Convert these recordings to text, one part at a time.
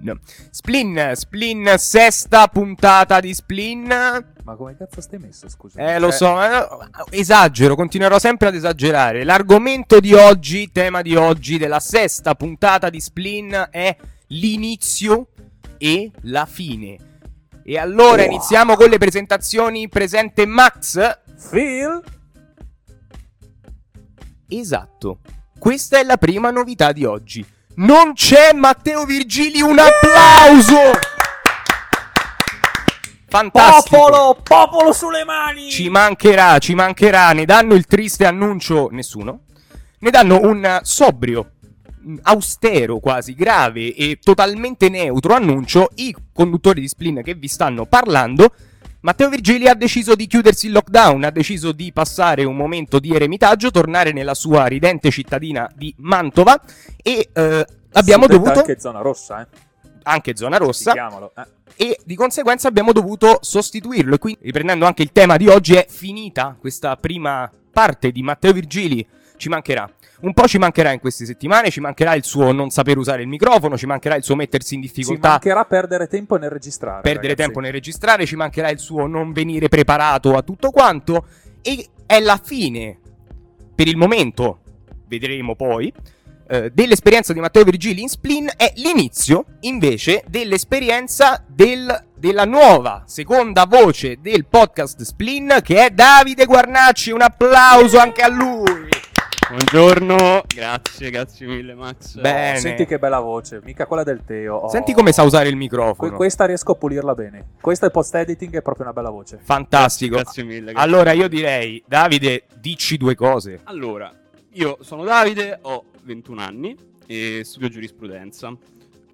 Splin. Splin, Splin, sesta puntata di Splin. Ma come cazzo stai messo, scusa? Eh, lo Cioè, so, eh, esagero, continuerò sempre ad esagerare. L'argomento di oggi, tema di oggi, della sesta puntata di Splin è l'inizio e la fine. E allora Wow. iniziamo con le presentazioni. Presente Max. Phil? Esatto. Questa è la prima novità di oggi. Non c'è Matteo Virgili, un applauso! Fantastico. Popolo! Popolo sulle mani! Ci mancherà, ci mancherà. Ne danno il triste annuncio nessuno. Ne danno un sobrio, austero quasi, grave e totalmente neutro annuncio i conduttori di Splin che vi stanno parlando. Matteo Virgili ha deciso di chiudersi il lockdown, ha deciso di passare un momento di eremitaggio, tornare nella sua ridente cittadina di Mantova e eh, abbiamo Suddetta dovuto anche zona rossa, eh. anche zona rossa eh. e di conseguenza abbiamo dovuto sostituirlo. E quindi, riprendendo anche il tema di oggi, è finita questa prima parte di Matteo Virgili. Ci mancherà. Un po' ci mancherà in queste settimane, ci mancherà il suo non saper usare il microfono, ci mancherà il suo mettersi in Ci difficoltà, mancherà perdere tempo nel registrare. perdere ragazzi. tempo nel registrare, ci mancherà il suo non venire preparato a tutto quanto. E è la fine, per il momento, vedremo poi, eh, dell'esperienza di Matteo Virgili in Splin è l'inizio invece dell'esperienza del- della nuova seconda voce del podcast Splin che è Davide Guarnacci. Un applauso anche a lui. Buongiorno, grazie, grazie mille Max. Bene. Senti che bella voce, mica quella del Teo. Oh. Senti come sa usare il Que- microfono. questa riesco a pulirla bene. Questa è post editing, è proprio una bella voce. Fantastico. Grazie mille. grazie. Allora io direi, Davide, dici due cose. Allora, io sono Davide, ho 21 anni e studio giurisprudenza.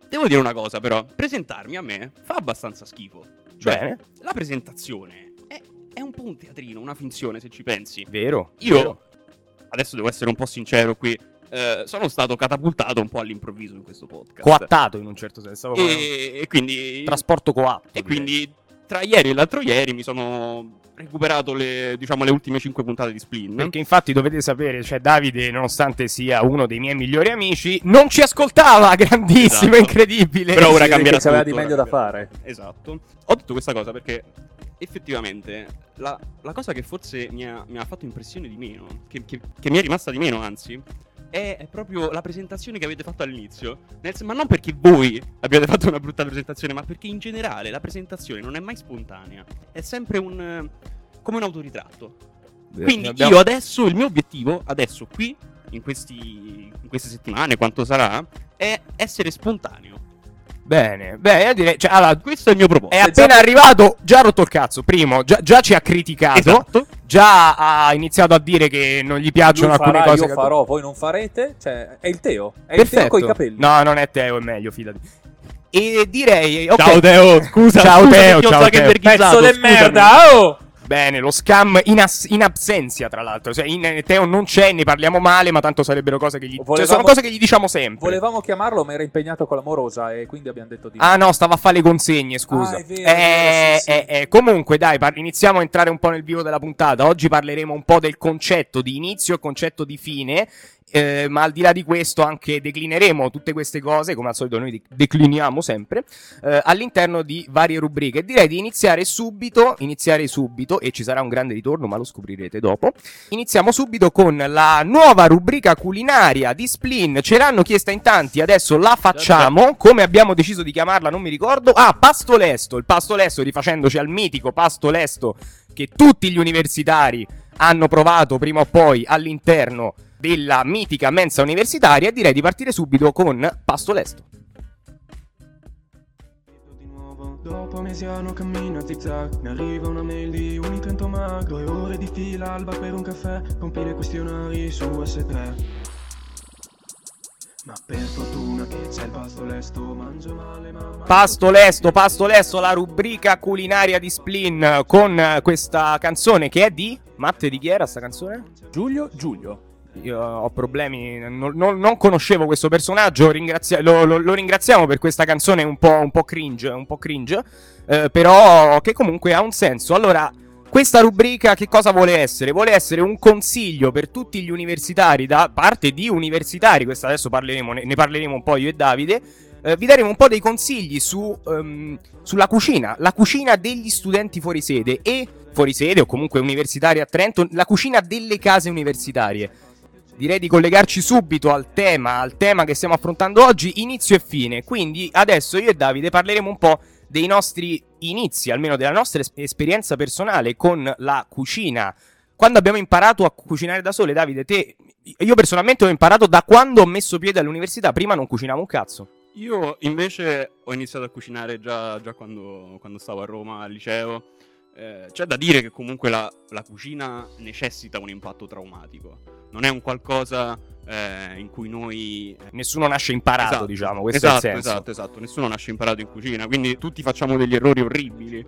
Devo dire una cosa però, presentarmi a me fa abbastanza schifo. Cioè, Bene. la presentazione è, è un po' un teatrino, una finzione se ci pensi. Vero. Io, vero. Adesso devo essere un po' sincero qui, eh, sono stato catapultato un po' all'improvviso in questo podcast. coattato in un certo senso. E, e quindi... Trasporto coatto. E direi. quindi tra ieri e l'altro ieri mi sono recuperato le, diciamo, le ultime 5 puntate di Splin. Perché infatti dovete sapere, cioè Davide, nonostante sia uno dei miei migliori amici, non ci ascoltava, grandissimo, Esatto. incredibile. Però ora Sì, cambierà tutto, di meglio da fare. Esatto. Ho detto questa cosa perché effettivamente la, la cosa che forse mi ha, mi ha fatto impressione di meno, che, che- che mi è rimasta di meno anzi, è, proprio la presentazione che avete fatto all'inizio. Nel ma non perché voi abbiate fatto una brutta presentazione, ma perché in generale la presentazione non è mai spontanea. È sempre un... come un autoritratto. Quindi Abbiamo- io adesso, il mio obiettivo, adesso qui, in, questi, in queste settimane, quanto sarà, è essere spontaneo. Bene, beh, io direi, cioè, allora, Questo è il mio proposito. è appena già- arrivato, già ha rotto il cazzo, primo, già, già ci ha criticato, Esatto. già ha iniziato a dire che non gli piacciono Lui alcune farà, cose. io che- farò, voi non farete. Cioè, è il Teo. È il Teo Perfetto. con i capelli. No, non è Teo, è meglio, fidati. E direi, ok. Ciao Teo, scusa. Ciao scusa Teo, ciao Zuckerbergizzato, Pezzo di merda, oh! Bene, lo scam in, as- in absenza, tra l'altro. Cioè, in, Teo non c'è, ne parliamo male, ma tanto sarebbero cose che gli. Cioè, Volevamo- sono cose che gli diciamo sempre. Volevamo chiamarlo, ma era impegnato con la morosa e quindi abbiamo detto di Ah no, stava a fare le consegne, scusa. Ah, è vero, Eh, sì, sì. eh, eh, comunque, dai, par- iniziamo a entrare un po' nel vivo della puntata. Oggi parleremo un po' del concetto di inizio e concetto di fine. Eh, ma al di là di questo anche declineremo tutte queste cose, come al solito noi de- decliniamo sempre, eh, all'interno di varie rubriche. Direi di iniziare subito, iniziare subito, e ci sarà un grande ritorno, ma lo scoprirete dopo. Iniziamo subito con la nuova rubrica culinaria di Splin. Ce l'hanno chiesta in tanti, adesso la facciamo. Come abbiamo deciso di chiamarla, non mi ricordo. Ah, Pasto Lesto. Il Pasto Lesto, rifacendoci al mitico Pasto Lesto che tutti gli universitari hanno provato prima o poi all'interno della mitica mensa universitaria. Direi di partire subito con Pasto Lesto. Dopo mesiano cammino a zigzag Mi arriva una mail di un intento magro E ore di fila alba per un caffè Compile questionari su S3 Ma per fortuna che c'è il pasto lesto Mangio male ma... Pasto Lesto, Pasto Lesto, la rubrica culinaria di Splin con questa canzone che è di... Matte, di chi era sta canzone? Giulio Giulio. Io ho problemi, non, non- non conoscevo questo personaggio, ringrazia- lo, lo- lo ringraziamo per questa canzone un po', un po' cringe, un po' cringe, eh, però che comunque ha un senso. Allora, Questa rubrica che cosa vuole essere? Vuole essere un consiglio per tutti gli universitari da parte di universitari, questo adesso parleremo, ne parleremo un po' io e Davide, eh, vi daremo un po' dei consigli su, um, sulla cucina, la cucina degli studenti fuori sede e fuori sede o comunque universitari a Trento, la cucina delle case universitarie. Direi di collegarci subito al tema, al tema che stiamo affrontando oggi, inizio e fine. Quindi adesso io e Davide parleremo un po' dei nostri inizi, almeno della nostra es- esperienza personale con la cucina. Quando abbiamo imparato a cucinare da sole, Davide, te, io personalmente ho imparato da quando ho messo piede all'università, prima non cucinavo un cazzo. Io invece ho iniziato a cucinare già, già quando, quando, stavo a Roma, al liceo. Eh, c'è da dire che comunque la, la, cucina necessita un impatto traumatico. Non è un qualcosa eh, in cui noi... Nessuno nasce imparato, esatto, diciamo, questo esatto, è il senso. senso. Esatto, esatto, nessuno nasce imparato in cucina, quindi tutti facciamo degli errori orribili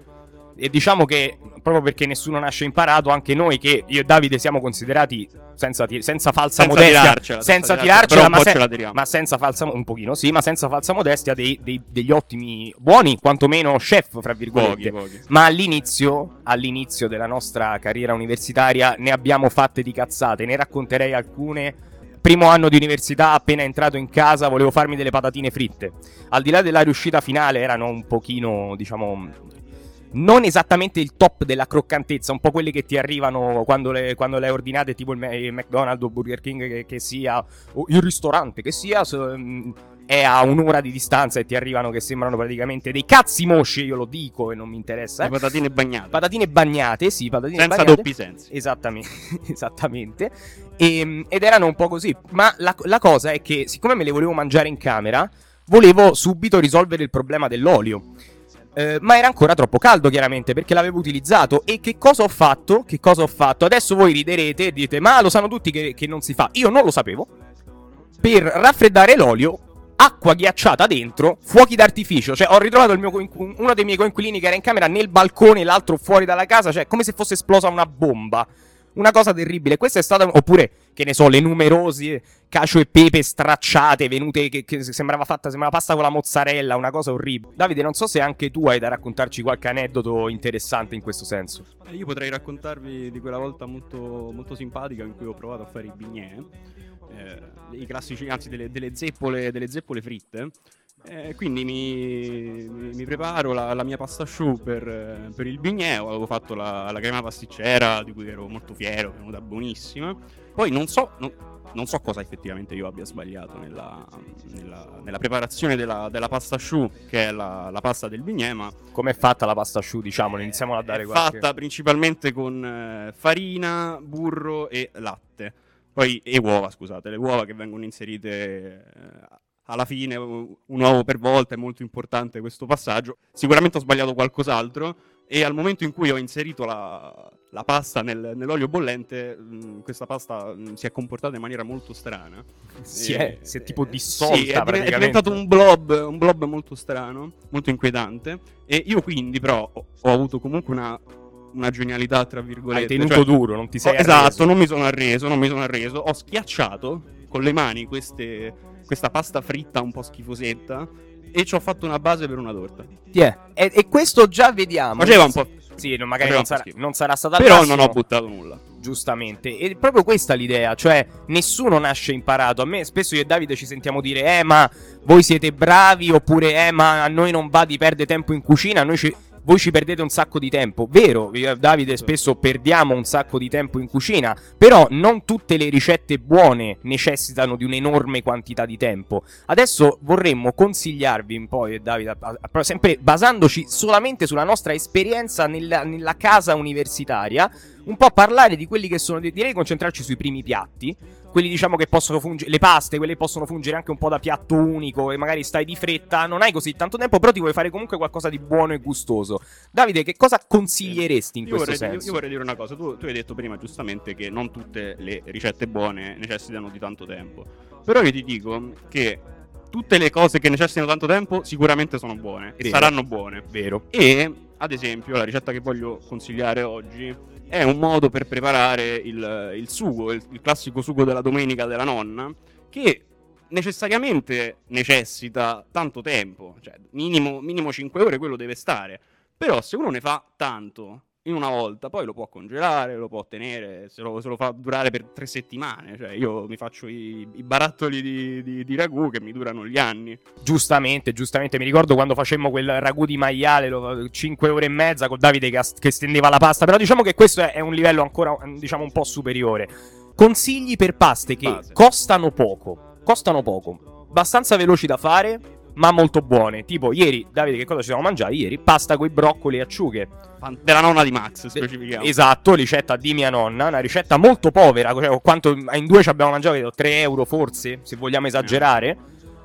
e diciamo che proprio perché nessuno nasce imparato, anche noi che io e Davide siamo considerati senza, senza falsa senza modestia, tirarcela, senza tirarcela, ma, se- ma, senza falsa un pochino, sì, ma senza falsa modestia dei, dei, degli ottimi buoni, quantomeno chef, fra virgolette. Pochi, pochi. Ma all'inizio, all'inizio della nostra carriera universitaria ne abbiamo fatte di cazzate, ne racconterei alcune primo anno di università, appena entrato in casa, volevo farmi delle patatine fritte. Al di là della riuscita finale, erano un pochino, diciamo, non esattamente il top della croccantezza, un po' quelle che ti arrivano quando le, quando le hai ordinate, tipo il, il McDonald's o Burger King che, che, sia, o il ristorante che sia, è a un'ora di distanza e ti arrivano che sembrano praticamente dei cazzi mosci, io lo dico e non mi interessa. Eh? patatine bagnate. Patatine bagnate, sì, patatine Senza bagnate. doppi sensi. Esattamente, esattamente. E, ed erano un po' così. Ma la, la cosa è che, siccome me le volevo mangiare in camera, volevo subito risolvere il problema dell'olio. Eh, ma era ancora troppo caldo, chiaramente, perché l'avevo utilizzato. E che cosa ho fatto? Che cosa ho fatto? Adesso voi riderete e dite: Ma lo sanno tutti che, che non si fa. Io non lo sapevo. Per raffreddare l'olio, acqua ghiacciata dentro, fuochi d'artificio. Cioè, ho ritrovato mio, uno dei miei coinquilini che era in camera nel balcone, l'altro fuori dalla casa. Cioè, come se fosse esplosa una bomba. Una cosa terribile. Questa è stata. Oppure, che ne so, le numerose cacio e pepe stracciate, venute. Che, che sembrava fatta. Sembrava pasta con la mozzarella. Una cosa orribile. Davide, non so se anche tu hai da raccontarci qualche aneddoto interessante in questo senso. Eh, io potrei raccontarvi di quella volta molto, molto simpatica in cui ho provato a fare i bignè. Eh, I classici, anzi, delle, delle, zeppole, delle zeppole fritte. Eh, quindi mi, mi, preparo la, la, mia pasta asciù per, per il bignè. Avevo fatto la, la, crema pasticcera di cui ero molto fiero, è venuta buonissima. Poi non so, non, non so cosa effettivamente io abbia sbagliato nella, nella, nella preparazione della, della, pasta asciù, che è la, la pasta del bignè. Ma com'è fatta la pasta asciù? Diciamo, iniziamo a dare è qualche. fatta principalmente con eh, farina, burro e latte. Poi, e uova, scusate, le uova che vengono inserite eh, alla fine, un uovo per volta, è molto importante questo passaggio. Sicuramente ho sbagliato qualcos'altro e al momento in cui ho inserito la, la pasta nel, nell'olio bollente, mh, questa pasta mh, si è comportata in maniera molto strana. Si, E- è, si è tipo dissolta sì, è, è diventato un blob, un blob molto strano, molto inquietante. E io quindi però ho, ho avuto comunque una, una genialità, tra virgolette. Hai tenuto cioè- duro, non ti sei Oh, esatto, non mi sono arreso, non mi sono arreso. Ho schiacciato con le mani queste- questa pasta fritta un po' schifosetta e ci ho fatto una base per una torta. È. E, e questo già vediamo. Faceva un po', Sì, no, magari non sarà, non sarà stata però massimo, non ho buttato nulla. Giustamente, e proprio questa è l'idea, cioè nessuno nasce imparato. A me spesso io e Davide ci sentiamo dire, eh ma voi siete bravi, oppure eh ma a noi non va di perdere tempo in cucina, noi ci- voi ci perdete un sacco di tempo. Vero, io e Davide spesso perdiamo un sacco di tempo in cucina, però non tutte le ricette buone necessitano di un'enorme quantità di tempo. Adesso vorremmo consigliarvi un po', io e Davide, sempre basandoci solamente sulla nostra esperienza nella, nella casa universitaria, un po' parlare di quelli che sono, direi concentrarci sui primi piatti, quelli diciamo che possono fungere, le paste, quelle possono fungere anche un po' da piatto unico e magari stai di fretta, non hai così tanto tempo, però ti vuoi fare comunque qualcosa di buono e gustoso. Davide, che cosa consiglieresti in Io questo vorrei, io- senso? io vorrei dire una cosa, tu, tu hai detto prima giustamente che non tutte le ricette buone necessitano di tanto tempo, però io ti dico che tutte le cose che necessitano tanto tempo sicuramente sono buone e Vero. saranno buone. Vero. E, ad esempio, la ricetta che voglio consigliare oggi è un modo per preparare il, il sugo, il, il classico sugo della domenica della nonna, che necessariamente necessita tanto tempo, cioè minimo, minimo 5 ore quello deve stare. Però se uno ne fa tanto in una volta, poi lo può congelare, lo può tenere, se lo, se lo fa durare per tre settimane. Cioè, io mi faccio i, i barattoli di, di, di ragù che mi durano gli anni. Giustamente, giustamente, mi ricordo quando facemmo quel ragù di maiale, 5 ore e mezza con Davide che, che, stendeva la pasta, però diciamo che questo è, è un livello ancora, diciamo, un po' superiore. Consigli per paste che Base. costano poco, costano poco, abbastanza veloci da fare, ma molto buone. Tipo, ieri, Davide, che cosa ci siamo mangiati? Ieri, pasta con i broccoli e acciughe. Fan- Della nonna di Max, specifichiamo. Esatto, ricetta di mia nonna, una ricetta molto povera, cioè, quanto in due ci abbiamo mangiato, credo, 3 euro forse, se vogliamo esagerare.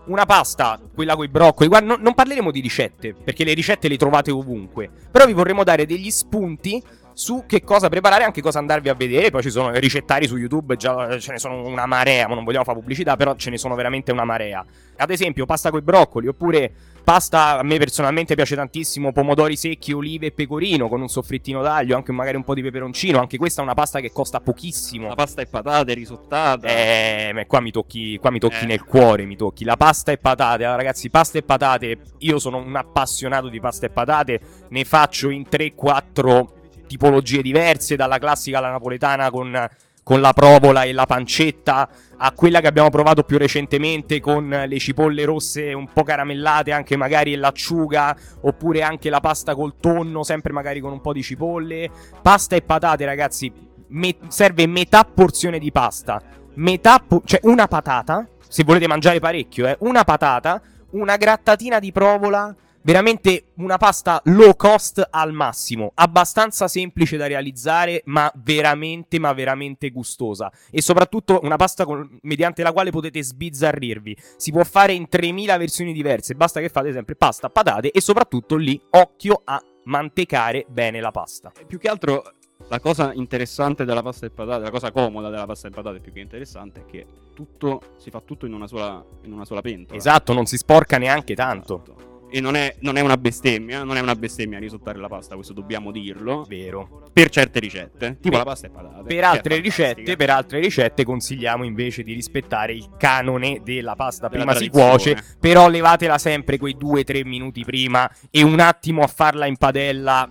Una pasta, quella con i broccoli, guarda, non, non parleremo di ricette, perché le ricette le trovate ovunque, però vi vorremmo dare degli spunti su che cosa preparare, anche cosa andarvi a vedere. Poi ci sono ricettari su YouTube, già ce ne sono una marea, ma non vogliamo fare pubblicità, però ce ne sono veramente una marea. Ad esempio, pasta con i broccoli, oppure pasta, a me personalmente piace tantissimo, pomodori secchi, olive e pecorino con un soffrittino d'aglio, anche magari un po' di peperoncino. Anche questa è una pasta che costa pochissimo. La pasta e patate, risottata. Eh, ma qua mi tocchi, qua mi tocchi Eh. nel cuore, mi tocchi. La pasta e patate, allora, ragazzi, pasta e patate. Io sono un appassionato di pasta e patate, ne faccio in 3-4 tipologie diverse, dalla classica alla napoletana con, con la provola e la pancetta, a quella che abbiamo provato più recentemente con le cipolle rosse un po' caramellate, anche magari l'acciuga, oppure anche la pasta col tonno, sempre magari con un po' di cipolle. Pasta e patate, ragazzi, me- serve metà porzione di pasta, metà po- cioè una patata, se volete mangiare parecchio, eh, una patata, una grattatina di provola, veramente una pasta low cost al massimo, abbastanza semplice da realizzare, ma veramente, ma veramente gustosa. E soprattutto una pasta con- mediante la quale potete sbizzarrirvi. Si può fare in 3000 versioni diverse, basta che fate sempre pasta, patate e soprattutto lì occhio a mantecare bene la pasta. Più che altro la cosa interessante della pasta e patate, la cosa comoda della pasta e patate più che interessante è che tutto si fa tutto in una sola, in una sola pentola. Esatto, non si sporca neanche tanto. Esatto. E non è, non è una bestemmia, non è una bestemmia risottare la pasta, questo dobbiamo dirlo. Vero. Per certe ricette, tipo Per- la pasta e patate. Per altre, ricette, per altre ricette consigliamo invece di rispettare il canone della pasta. Della prima si tradizione. cuoce, però levatela sempre quei 2-3 minuti prima e un attimo a farla in padella.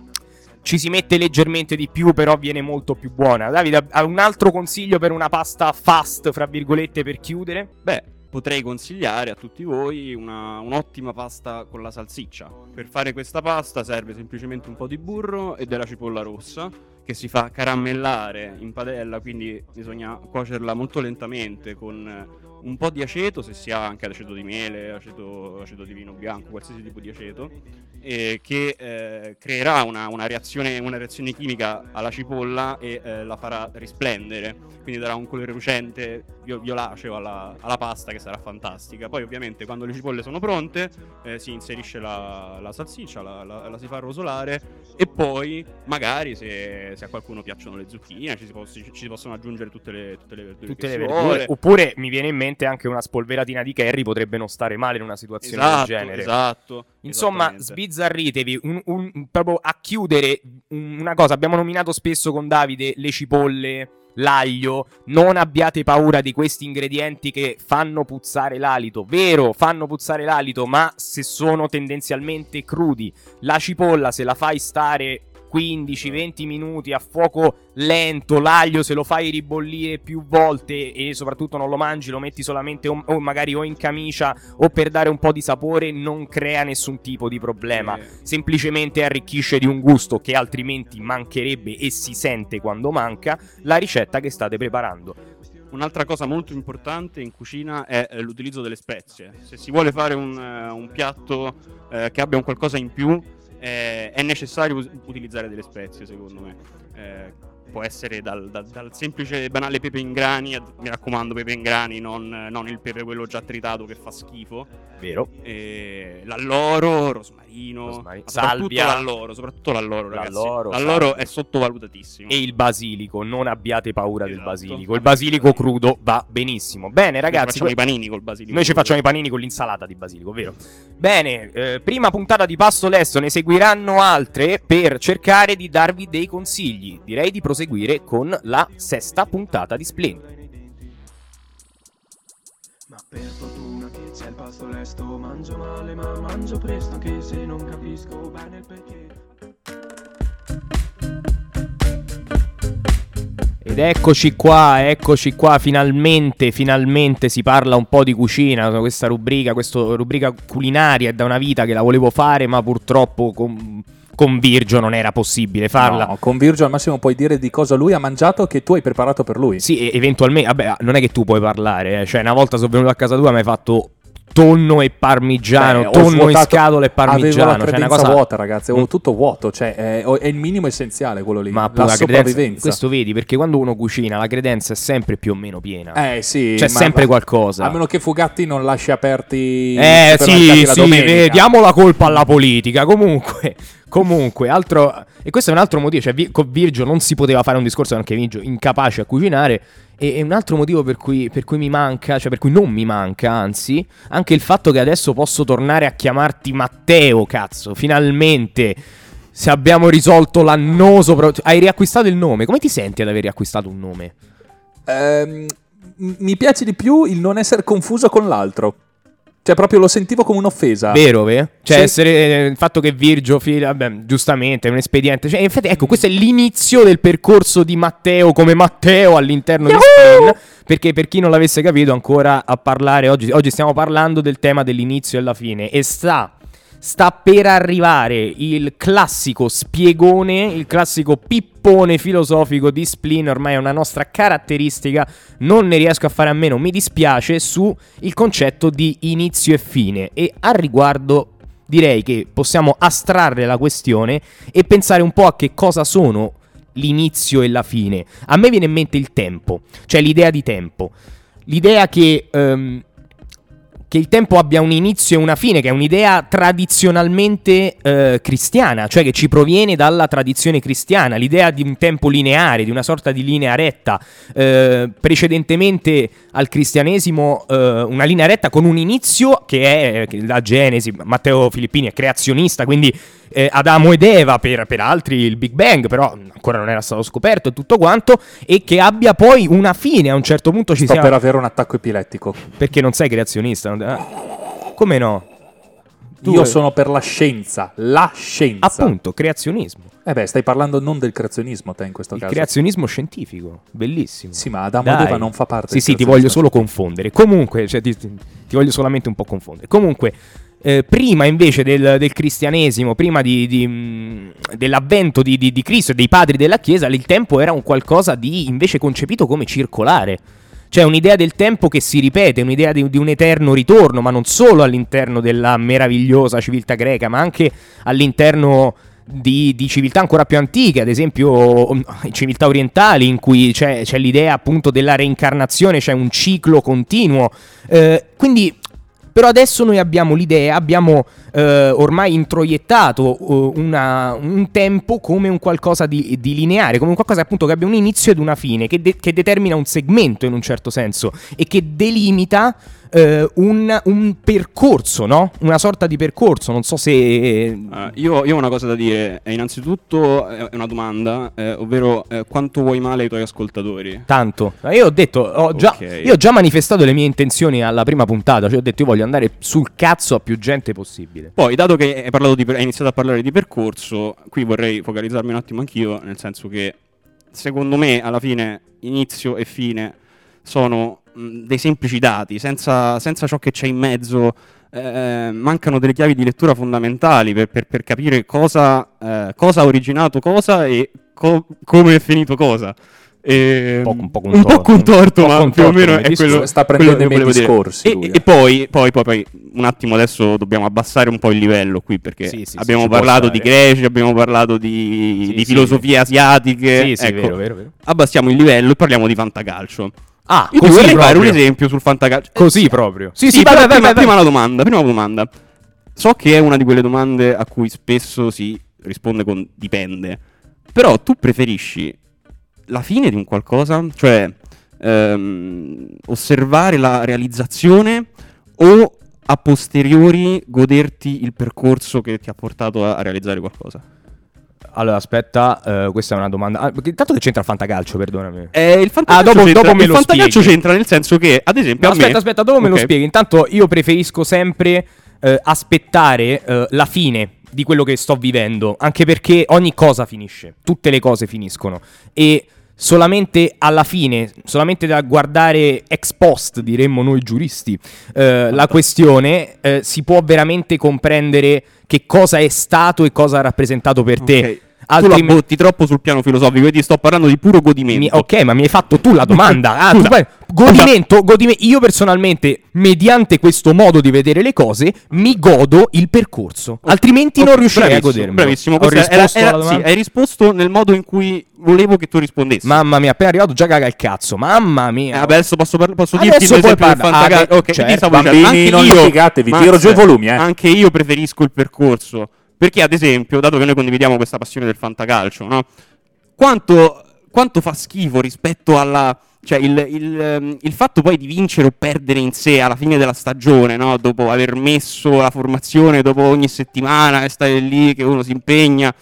Ci si mette leggermente di più, però viene molto più buona. Davide, ha un altro consiglio per una pasta fast, fra virgolette, per chiudere? Beh, potrei consigliare a tutti voi una- un'ottima pasta con la salsiccia. Per fare questa pasta serve semplicemente un po' di burro e della cipolla rossa che si fa caramellare in padella, quindi bisogna cuocerla molto lentamente con un po' di aceto, se si ha anche aceto di miele, aceto, aceto di vino bianco, qualsiasi tipo di aceto, e che eh, creerà una, una reazione, una reazione chimica alla cipolla e eh, la farà risplendere, quindi darà un colore lucente, vio- violaceo alla, alla pasta che sarà fantastica. Poi ovviamente quando le cipolle sono pronte eh, si inserisce la, la salsiccia, la, la- la si fa rosolare e poi magari se, se a qualcuno piacciono le zucchine ci si, può- ci si possono aggiungere tutte le, tutte le verdure Tutte le verdure. Oppure mi viene in mente anche una spolveratina di curry potrebbe non stare male in una situazione Esatto, del genere. esatto. Insomma, sbizzarritevi. Un, un- proprio a chiudere un- una cosa. Abbiamo nominato spesso con Davide le cipolle, l'aglio. Non abbiate paura di questi ingredienti che fanno puzzare l'alito. Vero, fanno puzzare l'alito, ma se sono tendenzialmente crudi. La cipolla, se la fai stare 15-20 minuti a fuoco lento, l'aglio se lo fai ribollire più volte e soprattutto non lo mangi, lo metti solamente o, o magari o in camicia o per dare un po' di sapore, non crea nessun tipo di problema. Eh, Semplicemente arricchisce di un gusto che altrimenti mancherebbe e si sente quando manca la ricetta che state preparando. Un'altra cosa molto importante in cucina è eh, l'utilizzo delle spezie. Se si vuole fare un, eh, un piatto eh, che abbia un qualcosa in più, eh, è necessario us- utilizzare delle spezie, secondo me. Eh, può essere dal, dal- dal semplice banale pepe in grani, ad- mi raccomando pepe in grani, non, non il pepe quello già tritato che fa schifo. Vero? E l'alloro, rosmarino, Rosmari- ma soprattutto salvia. l'alloro, soprattutto l'alloro, ragazzi. L'alloro, L'alloro è sottovalutatissimo. E il basilico, non abbiate paura del Esatto. basilico. Il basilico crudo va benissimo. Bene, Noi ragazzi, facciamo que- i panini col basilico. Noi ci facciamo i panini con l'insalata di basilico, vero? Bene, eh, prima puntata di Pasto Lesto, ne seguiranno altre per cercare di darvi dei consigli. Direi di proseguire con la sesta puntata di Splendid. Ma per fortuna c'è il pasto lesto Mangio male ma mangio presto Anche se non capisco bene il perché Ed eccoci qua, eccoci qua, finalmente, finalmente si parla un po' di cucina, questa rubrica, questa rubrica culinaria è da una vita che la volevo fare, ma purtroppo con, con Virgio non era possibile farla. No, con Virgio al massimo puoi dire di cosa lui ha mangiato che tu hai preparato per lui. Sì, e- eventualmente, vabbè, non è che tu puoi parlare, eh. cioè una volta sono venuto a casa tua mi hai fatto tonno e parmigiano, ho tonno in svuotato- scatola e Avevo la parmigiano, cioè una cosa vuota, ragazzi, avevo Mm. tutto vuoto, cioè è, è il minimo essenziale quello lì, Ma la la credenza, questo vedi, perché quando uno cucina la credenza è sempre più o meno piena. Eh sì, C'è sempre qualcosa. A meno che Fugatti non lasci aperti Eh sì, sì, eh, diamo la colpa alla politica. Comunque, comunque, altro... E questo è un altro motivo, cioè con Virgio non si poteva fare un discorso anche Virgio incapace a cucinare. E, un altro motivo per cui, per cui mi manca, cioè per cui non mi manca, anzi, anche il fatto che adesso posso tornare a chiamarti Matteo, cazzo, finalmente. Se abbiamo risolto l'annoso... pro- Hai riacquistato il nome. Come ti senti ad aver riacquistato un nome? Ehm, m- mi piace di più il non essere confuso con l'altro. Cioè proprio lo sentivo come un'offesa. Vero, vero? Cioè, Sì. essere eh, il fatto che Virgio, fila, vabbè, giustamente, è un espediente. Cioè, infatti, ecco, questo è l'inizio del percorso di Matteo come Matteo all'interno di Spin. Perché per chi non l'avesse capito, ancora a parlare oggi, oggi stiamo parlando del tema dell'inizio e della fine. E sta. Sta per arrivare il classico spiegone, il classico pippone filosofico di Splin, ormai è una nostra caratteristica, non ne riesco a fare a meno, mi dispiace, su il concetto di inizio e fine. E al riguardo direi che possiamo astrarre la questione e pensare un po' a che cosa sono l'inizio e la fine. A me viene in mente il tempo, cioè l'idea di tempo. L'idea che... ehm, che il tempo abbia un inizio e una fine, che è un'idea tradizionalmente eh, cristiana, cioè che ci proviene dalla tradizione cristiana, l'idea di un tempo lineare, di una sorta di linea retta. Eh, precedentemente al cristianesimo, eh, una linea retta con un inizio che è che la Genesi, Matteo Filippini è creazionista, quindi eh, Adamo ed Eva, per, per altri il Big Bang, però ancora non era stato scoperto e tutto quanto, e che abbia poi una fine, a un certo punto ci Sto sia... per avere un attacco epilettico. Perché non sei creazionista? ah, Come no? Tu- Io sono per la scienza, la scienza. Appunto, creazionismo. Eh beh, stai parlando non del creazionismo te in questo Il caso. creazionismo scientifico. Bellissimo. Sì, ma Adamo Dai. ed Eva non fa parte Sì, sì, ti voglio solo confondere. Comunque, cioè, ti- ti voglio solamente un po' confondere. Comunque, eh, prima invece del, del cristianesimo, prima di- di, mh, dell'avvento di, di- Cristo e dei padri della Chiesa, il tempo era un qualcosa di invece concepito come circolare. Cioè un'idea del tempo che si ripete, un'idea di, un eterno ritorno, ma non solo all'interno della meravigliosa civiltà greca, ma anche all'interno di, civiltà ancora più antiche, ad esempio um, civiltà orientali, in cui c'è, c'è l'idea appunto della reincarnazione, c'è un ciclo continuo. Eh, quindi, però adesso noi abbiamo l'idea, abbiamo eh, ormai introiettato eh, una- un tempo come un qualcosa di, di lineare, come un qualcosa appunto che abbia un inizio ed una fine, che, de- che determina un segmento in un certo senso e che delimita eh, un, un percorso, no? Una sorta di percorso, non so se... Eh, io, io ho una cosa da dire, è innanzitutto eh, è una domanda, eh, ovvero eh, quanto vuoi male ai tuoi ascoltatori? Tanto. Ma Io ho detto, ho già, Ok. io ho già manifestato le mie intenzioni alla prima puntata, cioè ho detto io voglio andare sul cazzo a più gente possibile. Poi, dato che hai, di hai iniziato a parlare di percorso, qui vorrei focalizzarmi un attimo anch'io, nel senso che secondo me alla fine inizio e fine sono mh, dei semplici dati, senza, senza ciò che c'è in mezzo. eh, mancano delle chiavi di lettura fondamentali per, per- per capire cosa, eh, cosa ha originato cosa e co- come è finito cosa. E, Un po' con- un po' con un po' torto. con torto, Un po' ma più o meno è discorso. quello, Sta quello prendendo che i miei discorsi E, e- eh. poi, poi, poi, poi, un attimo adesso dobbiamo abbassare un po' il livello qui perché Sì, sì, sì, abbiamo può parlato di greci, abbiamo parlato di, Sì, di sì, filosofie asiatiche. Sì, sì, ecco, vero, vero, vero. Abbassiamo il livello e parliamo di fantacalcio. Ah, Io così vorrei fare un esempio sul fantacalcio. Eh, Così proprio. Sì, sì, sì, vai, vai, prima, vai, prima una domanda, prima una domanda. So che è una di quelle domande a cui spesso si risponde con dipende. Però tu preferisci la fine di un qualcosa, cioè ehm, osservare la realizzazione o a posteriori goderti il percorso che ti ha portato a realizzare qualcosa? Allora, aspetta, eh, questa è una domanda. Ah, perché intanto che c'entra il fantacalcio, perdonami. Eh, il fantacalcio, Ah, dopo- c'entra, dopo me il lo fantacalcio spieghi. c'entra nel senso che, ad esempio, No, a me- aspetta, aspetta, dopo me lo spieghi. Intanto io preferisco sempre eh, aspettare eh, la fine di quello che sto vivendo, anche perché ogni cosa finisce, tutte le cose finiscono. E solamente alla fine, solamente da guardare ex post, diremmo noi giuristi, eh, la questione, eh, si può veramente comprendere che cosa è stato e cosa ha rappresentato per te. Ok. Altri tu la botti troppo sul piano filosofico, quindi sto parlando di puro godimento. Mi- ok, ma mi hai fatto tu la domanda. Ah, tu godimento, godime- io personalmente, mediante questo modo di vedere le cose, mi godo il percorso. Altrimenti non Ok, riuscirei bravissimo, a godermi. Bravissimo, era- era- sì, hai risposto nel modo in cui volevo che tu rispondessi. Mamma mia, appena arrivato già caga il cazzo. Mamma Eh, mia. vabbè, adesso posso, parla- posso Adesso dirti puoi l'esempio del fantacalcio. ah, ok, certo, ti bambini, dicendo, anche non io- tiro giù i volumi, eh. Anche io preferisco il percorso. Perché, ad esempio, dato che noi condividiamo questa passione del fantacalcio, no? Quanto, quanto fa schifo rispetto alla. Cioè, il, il, ehm, il fatto poi di vincere o perdere in sé alla fine della stagione, no? Dopo aver messo la formazione, dopo ogni settimana, e stare lì, che uno si impegna.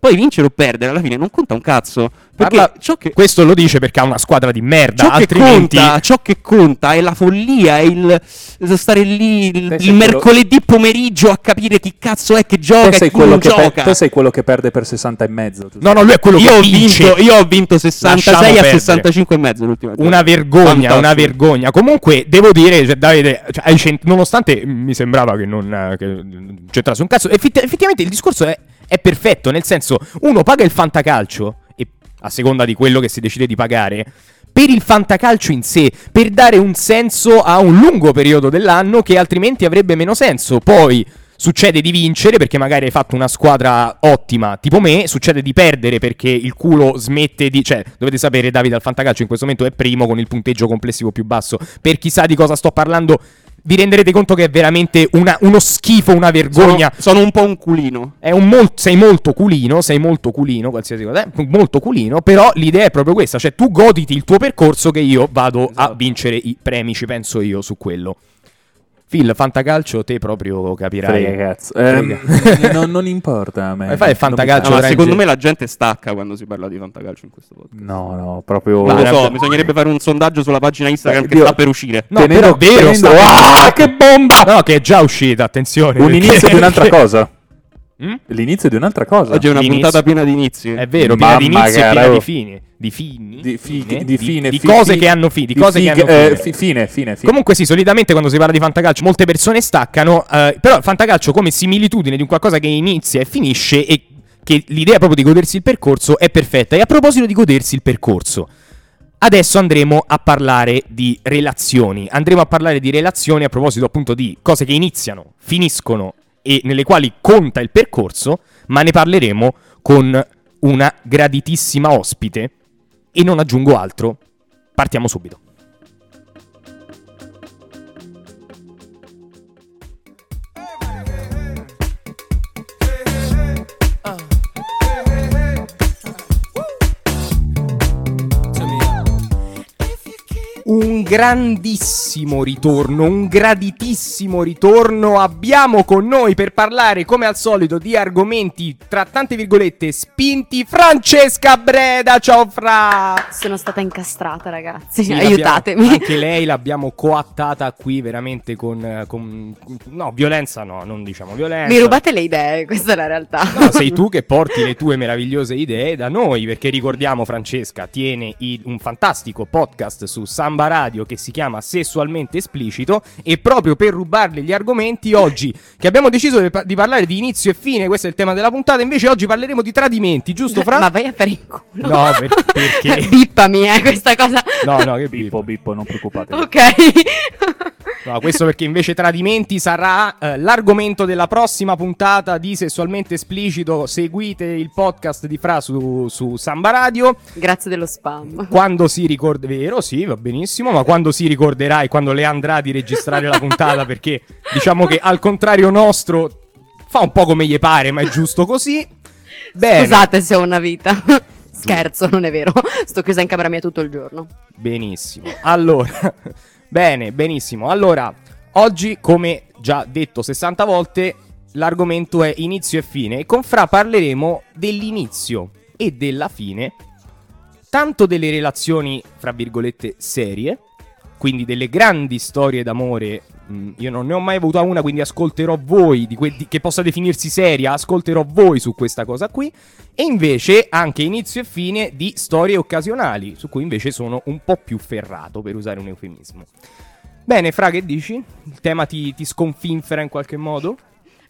Poi vincere o perdere alla fine non conta un cazzo. Parla- che, Questo lo dice perché ha una squadra di merda. ciò che altrimenti. conta, ciò che conta è la follia, è il stare lì il, il sei quello- mercoledì pomeriggio a capire chi cazzo è che gioca e chi non che per- gioca. te sei quello che perde per 60 e mezzo. No, no, lui è quello io, che ho vince. vinto, io ho vinto 66 Lasciamo a perdere. 65 e mezzo l'ultima Una vergogna, Fantastico. una vergogna. Comunque, devo dire, cioè, Davide, cioè, cent- nonostante mi sembrava che non eh, che c'entrasse un cazzo, effetti- effettivamente il discorso è, è perfetto. Nel senso, uno paga il fantacalcio, e a seconda di quello che si decide di pagare, per il fantacalcio in sé, per dare un senso a un lungo periodo dell'anno che altrimenti avrebbe meno senso. Poi. Succede di vincere perché magari hai fatto una squadra ottima, tipo me, succede di perdere perché il culo smette di... Cioè, dovete sapere, Davide al Fantacalcio in questo momento è primo con il punteggio complessivo più basso. Per chi sa di cosa sto parlando, vi renderete conto che è veramente una- uno schifo, una Sono, vergogna. sono un po' un culino. È un mol- sei molto culino, sei molto culino, qualsiasi cosa, eh, molto culino, però l'idea è proprio questa, cioè tu goditi il tuo percorso che io vado a Esatto. vincere i premi, ci penso io su quello. Phil, fantacalcio, te proprio capirai. Frega cazzo. Frega. Ehm, non, non importa a me. Ma fai fantacalcio No, ma secondo me la gente stacca quando si parla di fantacalcio in questo podcast. No, no, proprio... Non lo Ma- so, bisognerebbe fare un sondaggio sulla pagina Instagram Beh, che Dio- sta per uscire. No, Tenendo- però è vero, tenendo- sta- Ah, che bomba! No, che è già uscita, attenzione. Un perché- inizio di un'altra cosa. Mm? L'inizio di un'altra cosa. Oggi è una L'inizio- puntata piena di inizi. È vero, piena di Mamma inizio e piena di fine. Di fini? Di, fi- Fine? di fine, di fi- cose fi- che hanno fine. Di di cose che fighe- hanno eh, fine. fi- fine, fine, fine. Comunque sì, solitamente quando si parla di fantacalcio molte persone staccano, eh, però fantacalcio come similitudine di un qualcosa che inizia e finisce e che l'idea proprio di godersi il percorso è perfetta. E a proposito di godersi il percorso, adesso andremo a parlare di relazioni. Andremo a parlare di relazioni a proposito appunto di cose che iniziano, finiscono e nelle quali conta il percorso, ma ne parleremo con una graditissima ospite e non aggiungo altro. Partiamo subito. Un grandissimo ritorno, un graditissimo ritorno. Abbiamo con noi per parlare, come al solito, di argomenti tra tante virgolette spinti. Francesca Breda, ciao Fra! Sono stata incastrata, ragazzi. Sì, Aiutatemi. Anche lei l'abbiamo coattata qui veramente con, con- No, violenza no, non diciamo violenza. Mi rubate le idee, questa è la realtà. No, sei tu che porti le tue meravigliose idee da noi, perché ricordiamo Francesca tiene il- un fantastico podcast su Samba Radio che si chiama Sessualmente Esplicito e proprio per rubarle gli argomenti oggi che abbiamo deciso di, pa- di parlare di inizio e fine, questo è il tema della puntata, invece oggi parleremo di tradimenti, giusto Fra? Ma vai a fare in culo. No, per- perché? Bippami, eh, questa cosa. No, no, che Bippo, Bippo, non preoccupate. Ok. No, questo perché invece tradimenti sarà eh, l'argomento della prossima puntata di Sessualmente Esplicito. Seguite il podcast di Fra su, su Samba Radio. Grazie dello spam. Quando si ricorda, vero, sì, va benissimo, ma quando si ricorderà e quando le andrà di registrare la puntata, perché diciamo che al contrario nostro fa un po' come gli pare, ma è giusto così. Bene, Scusate se ho una vita. Scherzo, non è vero. Sto chiusa in camera mia tutto il giorno. benissimo. Allora, bene, benissimo. Allora, oggi, come già detto 60 volte, l'argomento è inizio e fine e con Fra parleremo dell'inizio e della fine, tanto delle relazioni, fra virgolette, serie, quindi delle grandi storie d'amore mm, io non ne ho mai avuta una, quindi ascolterò voi, di que- di- che possa definirsi seria, ascolterò voi su questa cosa qui. E invece anche inizio e fine di storie occasionali, su cui invece sono un po' più ferrato, per usare un eufemismo. Bene, Fra, che dici? Il tema ti, ti sconfinfera in qualche modo?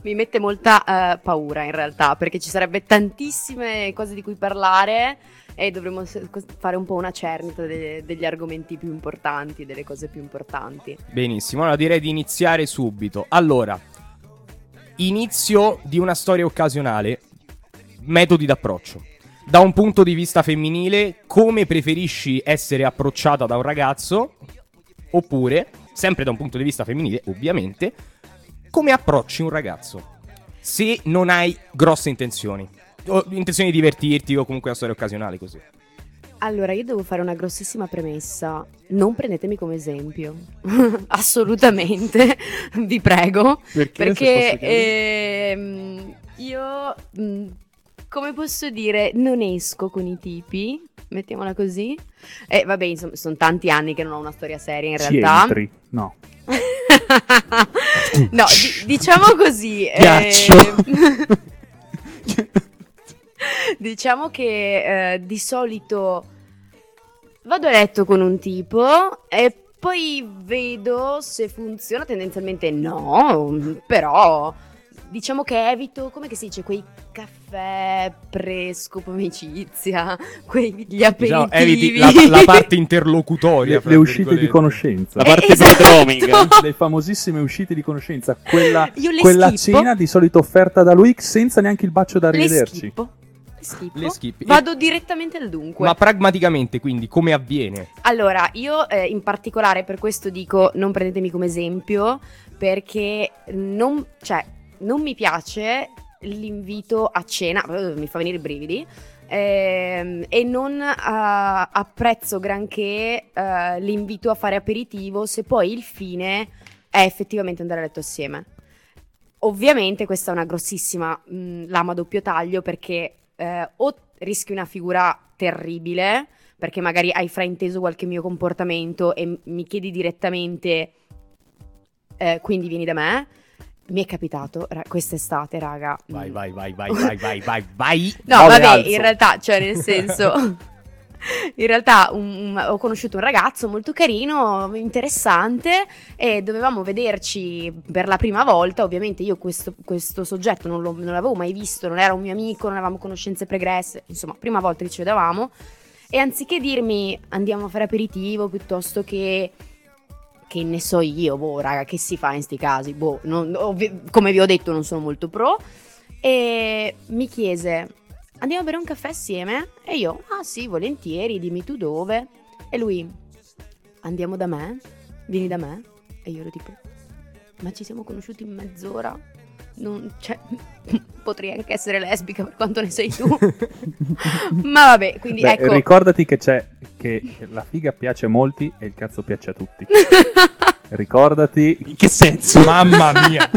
Mi mette molta eh, paura in realtà, perché ci sarebbe tantissime cose di cui parlare e dovremmo fare un po' una cernita de- degli argomenti più importanti, delle cose più importanti. Benissimo, allora direi di iniziare subito. Allora, inizio di una storia occasionale, metodi d'approccio. Da un punto di vista femminile, come preferisci essere approcciata da un ragazzo? Oppure, sempre da un punto di vista femminile, ovviamente, come approcci un ragazzo? Se non hai grosse intenzioni. O intenzioni di divertirti o comunque una storia occasionale così. Allora, io devo fare una grossissima premessa. Non prendetemi come esempio. Assolutamente, vi prego. Perché? Perché ehm, io, mh, come posso dire, non esco con i tipi, mettiamola così. E vabbè, insomma, sono tanti anni che non ho una storia seria in Ci realtà. entri? No. no, di- diciamo così. eh, Ghiaccio. diciamo che eh, di solito vado a letto con un tipo e poi vedo se funziona. Tendenzialmente no, però diciamo che evito, come che si dice, quei caffè pre-scopo amicizia, quegli Diciamo, aperitivi. eviti la, la parte interlocutoria. Le, le uscite di conoscenza. La parte esatto. prodromica. Le famosissime uscite di conoscenza. Quella, quella cena di solito offerta da lui senza neanche il bacio da rivederci. Le schippo. Le schippi. Vado direttamente al dunque. Ma pragmaticamente, quindi, come avviene? Allora, io eh, in particolare per questo dico non prendetemi come esempio, perché non, cioè, non mi piace l'invito a cena, mi fa venire i brividi, ehm, e non eh, apprezzo granché eh, l'invito a fare aperitivo se poi il fine è effettivamente andare a letto assieme. Ovviamente questa è una grossissima mh, lama a doppio taglio perché eh, o rischi una figura terribile perché magari hai frainteso qualche mio comportamento e mi chiedi direttamente, eh, quindi vieni da me. Mi è capitato ra- quest'estate, raga. Vai, Mm. vai, vai, vai, vai, vai, vai, vai. No, vabbè, in realtà, cioè, nel senso. In realtà un- un- ho conosciuto un ragazzo molto carino, interessante e dovevamo vederci per la prima volta. Ovviamente io questo, questo soggetto non, non l'avevo mai visto, non era un mio amico, non avevamo conoscenze pregresse, insomma, prima volta che ci vedevamo. E anziché dirmi andiamo a fare aperitivo piuttosto che che ne so io, boh, raga, che si fa in sti casi? Boh, non- ovvi- come vi ho detto, non sono molto pro. E mi chiese, andiamo a bere un caffè assieme? E io, ah sì, volentieri, dimmi tu dove. E lui, andiamo da me? Vieni da me? E io ero tipo, ma ci siamo conosciuti in mezz'ora? Non, cioè, potrei anche essere lesbica per quanto ne sei tu. ma vabbè, quindi Beh, ecco. Ricordati che c'è che la figa piace a molti e il cazzo piace a tutti. Ricordati. In che senso? Mamma mia.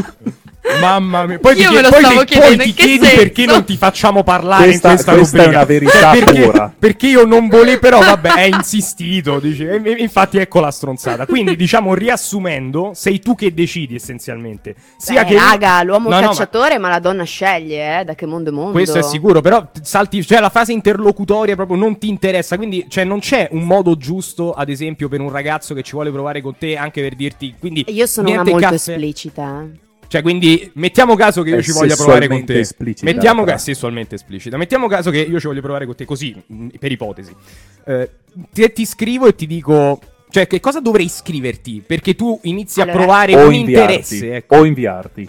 Mamma mia. Poi, Io ti, me lo poi stavo ti- chiedendo, poi ti chiedi senso? perché non ti facciamo parlare Questa- in questa, questa è rubrica. una verità Cioè, perché, pura. perché io non volevo, però vabbè, è insistito. Dice, e- infatti ecco la stronzata. Quindi, diciamo, riassumendo, sei tu che decidi essenzialmente. Sia Beh, che raga, l'uomo No, no, ma- cacciatore, ma... la donna sceglie, eh, da che mondo è mondo. Questo è sicuro, però salti, cioè la fase interlocutoria proprio non ti interessa, quindi cioè, non c'è un modo giusto, ad esempio, per un ragazzo che ci vuole provare con te, anche per dirti, quindi Io sono una molto caffè. esplicita. Cioè, quindi mettiamo caso che io ci voglia provare con te. sessualmente esplicita, Mettiamo caso sessualmente esplicita. Mettiamo caso che io ci voglio provare con te così, mh, per ipotesi. Eh, ti, ti scrivo e ti dico cioè che cosa dovrei scriverti perché tu inizi Allora- a provare con inviarti. interesse, ecco. O inviarti.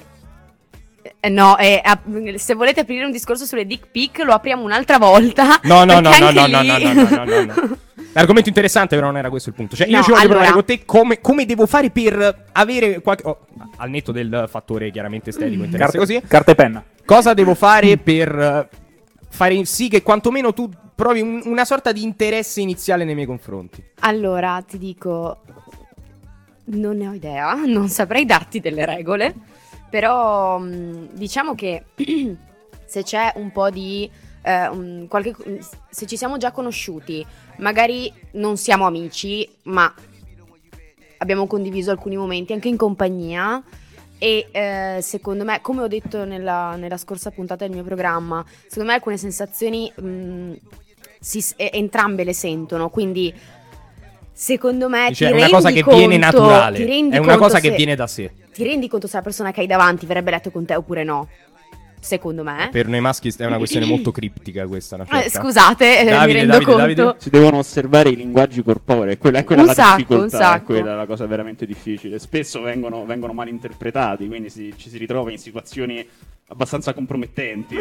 Eh, no, eh, ap- se volete aprire un discorso sulle dick pic, lo apriamo un'altra volta. No, no, no, no, no, no, lì- no, no, no, no, no. L'argomento interessante, però non era questo il punto. Cioè, io No, ci voglio allora- provare con te come, come devo fare per avere qualche. oh, al netto del fattore chiaramente estetico, Mm. interesse Carta, così. carta e penna. Cosa devo fare per eh, fare sì che quantomeno tu provi un- una sorta di interesse iniziale nei miei confronti? Allora, ti dico, non ne ho idea, non saprei darti delle regole, però mh, diciamo che se c'è un po' di... eh, un qualche- se ci siamo già conosciuti, magari non siamo amici, ma abbiamo condiviso alcuni momenti anche in compagnia e eh, secondo me, come ho detto nella, nella scorsa puntata del mio programma, secondo me alcune sensazioni mh, si s- e- entrambe le sentono, quindi secondo me ti è una cosa che conto, viene naturale. È una cosa che se- viene da sé. Ti rendi conto se la persona che hai davanti verrebbe letto con te oppure no? Secondo me. Per noi maschi è una questione molto criptica questa. Una Eh, scusate, eh, mi Davide, rendo Davide, conto. Davide? Si devono osservare i linguaggi corporei, quella è quella Un la sacco, difficoltà, un sacco. è quella la cosa veramente difficile. Spesso vengono, vengono mal interpretati, quindi si- ci si ritrova in situazioni abbastanza compromettenti.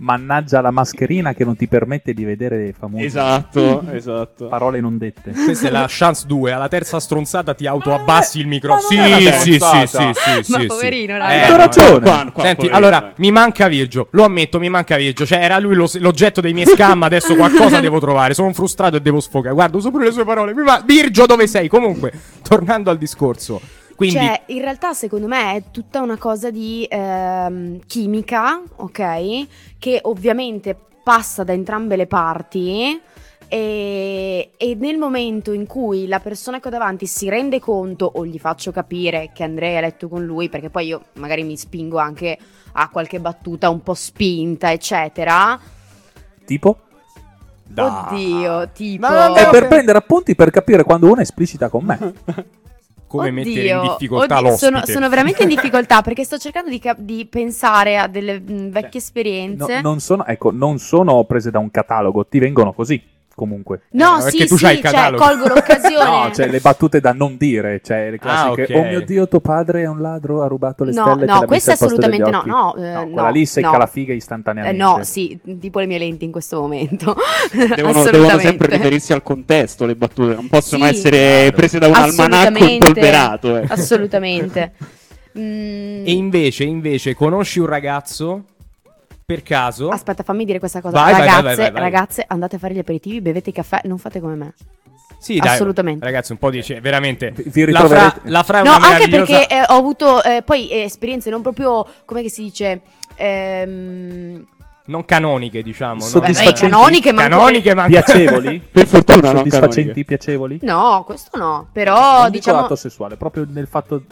Mannaggia la mascherina che non ti permette di vedere i famosi esatto, esatto. parole non dette. Questa è la chance 2. Alla terza stronzata ti autoabbassi il microfono. Sì, sì, sì, sì, sì, Ma sì, poverino, sì. Eh, Hai ragione. Qua- qua, Senti, poverino, allora eh. mi manca Virgio, lo ammetto, mi manca Virgio. Cioè, era lui lo- l'oggetto dei miei scam. Adesso qualcosa devo trovare. Sono frustrato e devo sfogare. Guarda, uso pure le sue parole. Mi va- Virgio, dove sei? Comunque, tornando al discorso. Quindi, Cioè, in realtà, secondo me è tutta una cosa di ehm, chimica, ok? Che ovviamente passa da entrambe le parti. E, e nel momento in cui la persona che ho davanti si rende conto o gli faccio capire che andrei a letto con lui, perché poi io magari mi spingo anche a qualche battuta un po' spinta, eccetera. Tipo? dai. Oddio, tipo. Ma È No, per- prendere appunti per capire quando uno è esplicita con me. come Oddio, mettere in difficoltà oddio, l'ospite. sono, sono veramente in difficoltà perché sto cercando di, cap- di pensare a delle mh, vecchie No, esperienze. non, sono, ecco, non sono prese da un catalogo, ti vengono così. Comunque. No, Eh, sì, perché tu sì, c'hai il cioè, catalogo. colgo l'occasione. No, cioè le battute da non dire, cioè le classiche. Ah, ok. Oh mio dio, tuo padre è un ladro, ha rubato le No, stelle. te no, posto degli assolutamente no, no, eh, quella no, lì secca no. la figa Eh, istantaneamente. no, sì, tipo le mie lenti in questo momento. Devono, devono sempre riferirsi al contesto le battute, non possono Sì. essere prese da un almanacco Assolutamente. impolverato. eh. Assolutamente. Mm, E invece, invece, conosci un ragazzo per caso? Aspetta, fammi dire questa cosa. Vai, ragazze, vai, vai, vai. ragazze, andate a fare gli aperitivi, bevete i caffè, non fate come me. Sì, dai, assolutamente. Ragazzi, un po' dice veramente. Vi- vi la, fra, la fra è No, anche meravigliosa- perché eh, ho avuto eh, poi eh, esperienze non proprio, come si dice, ehm, non canoniche, diciamo. no? Soddisfacenti. beh, canoniche, ma Canoniche, ma Piacevoli? Per fortuna non Soddisfacenti, canoniche. piacevoli? No, questo no, però non diciamo l'atto sessuale, proprio nel fatto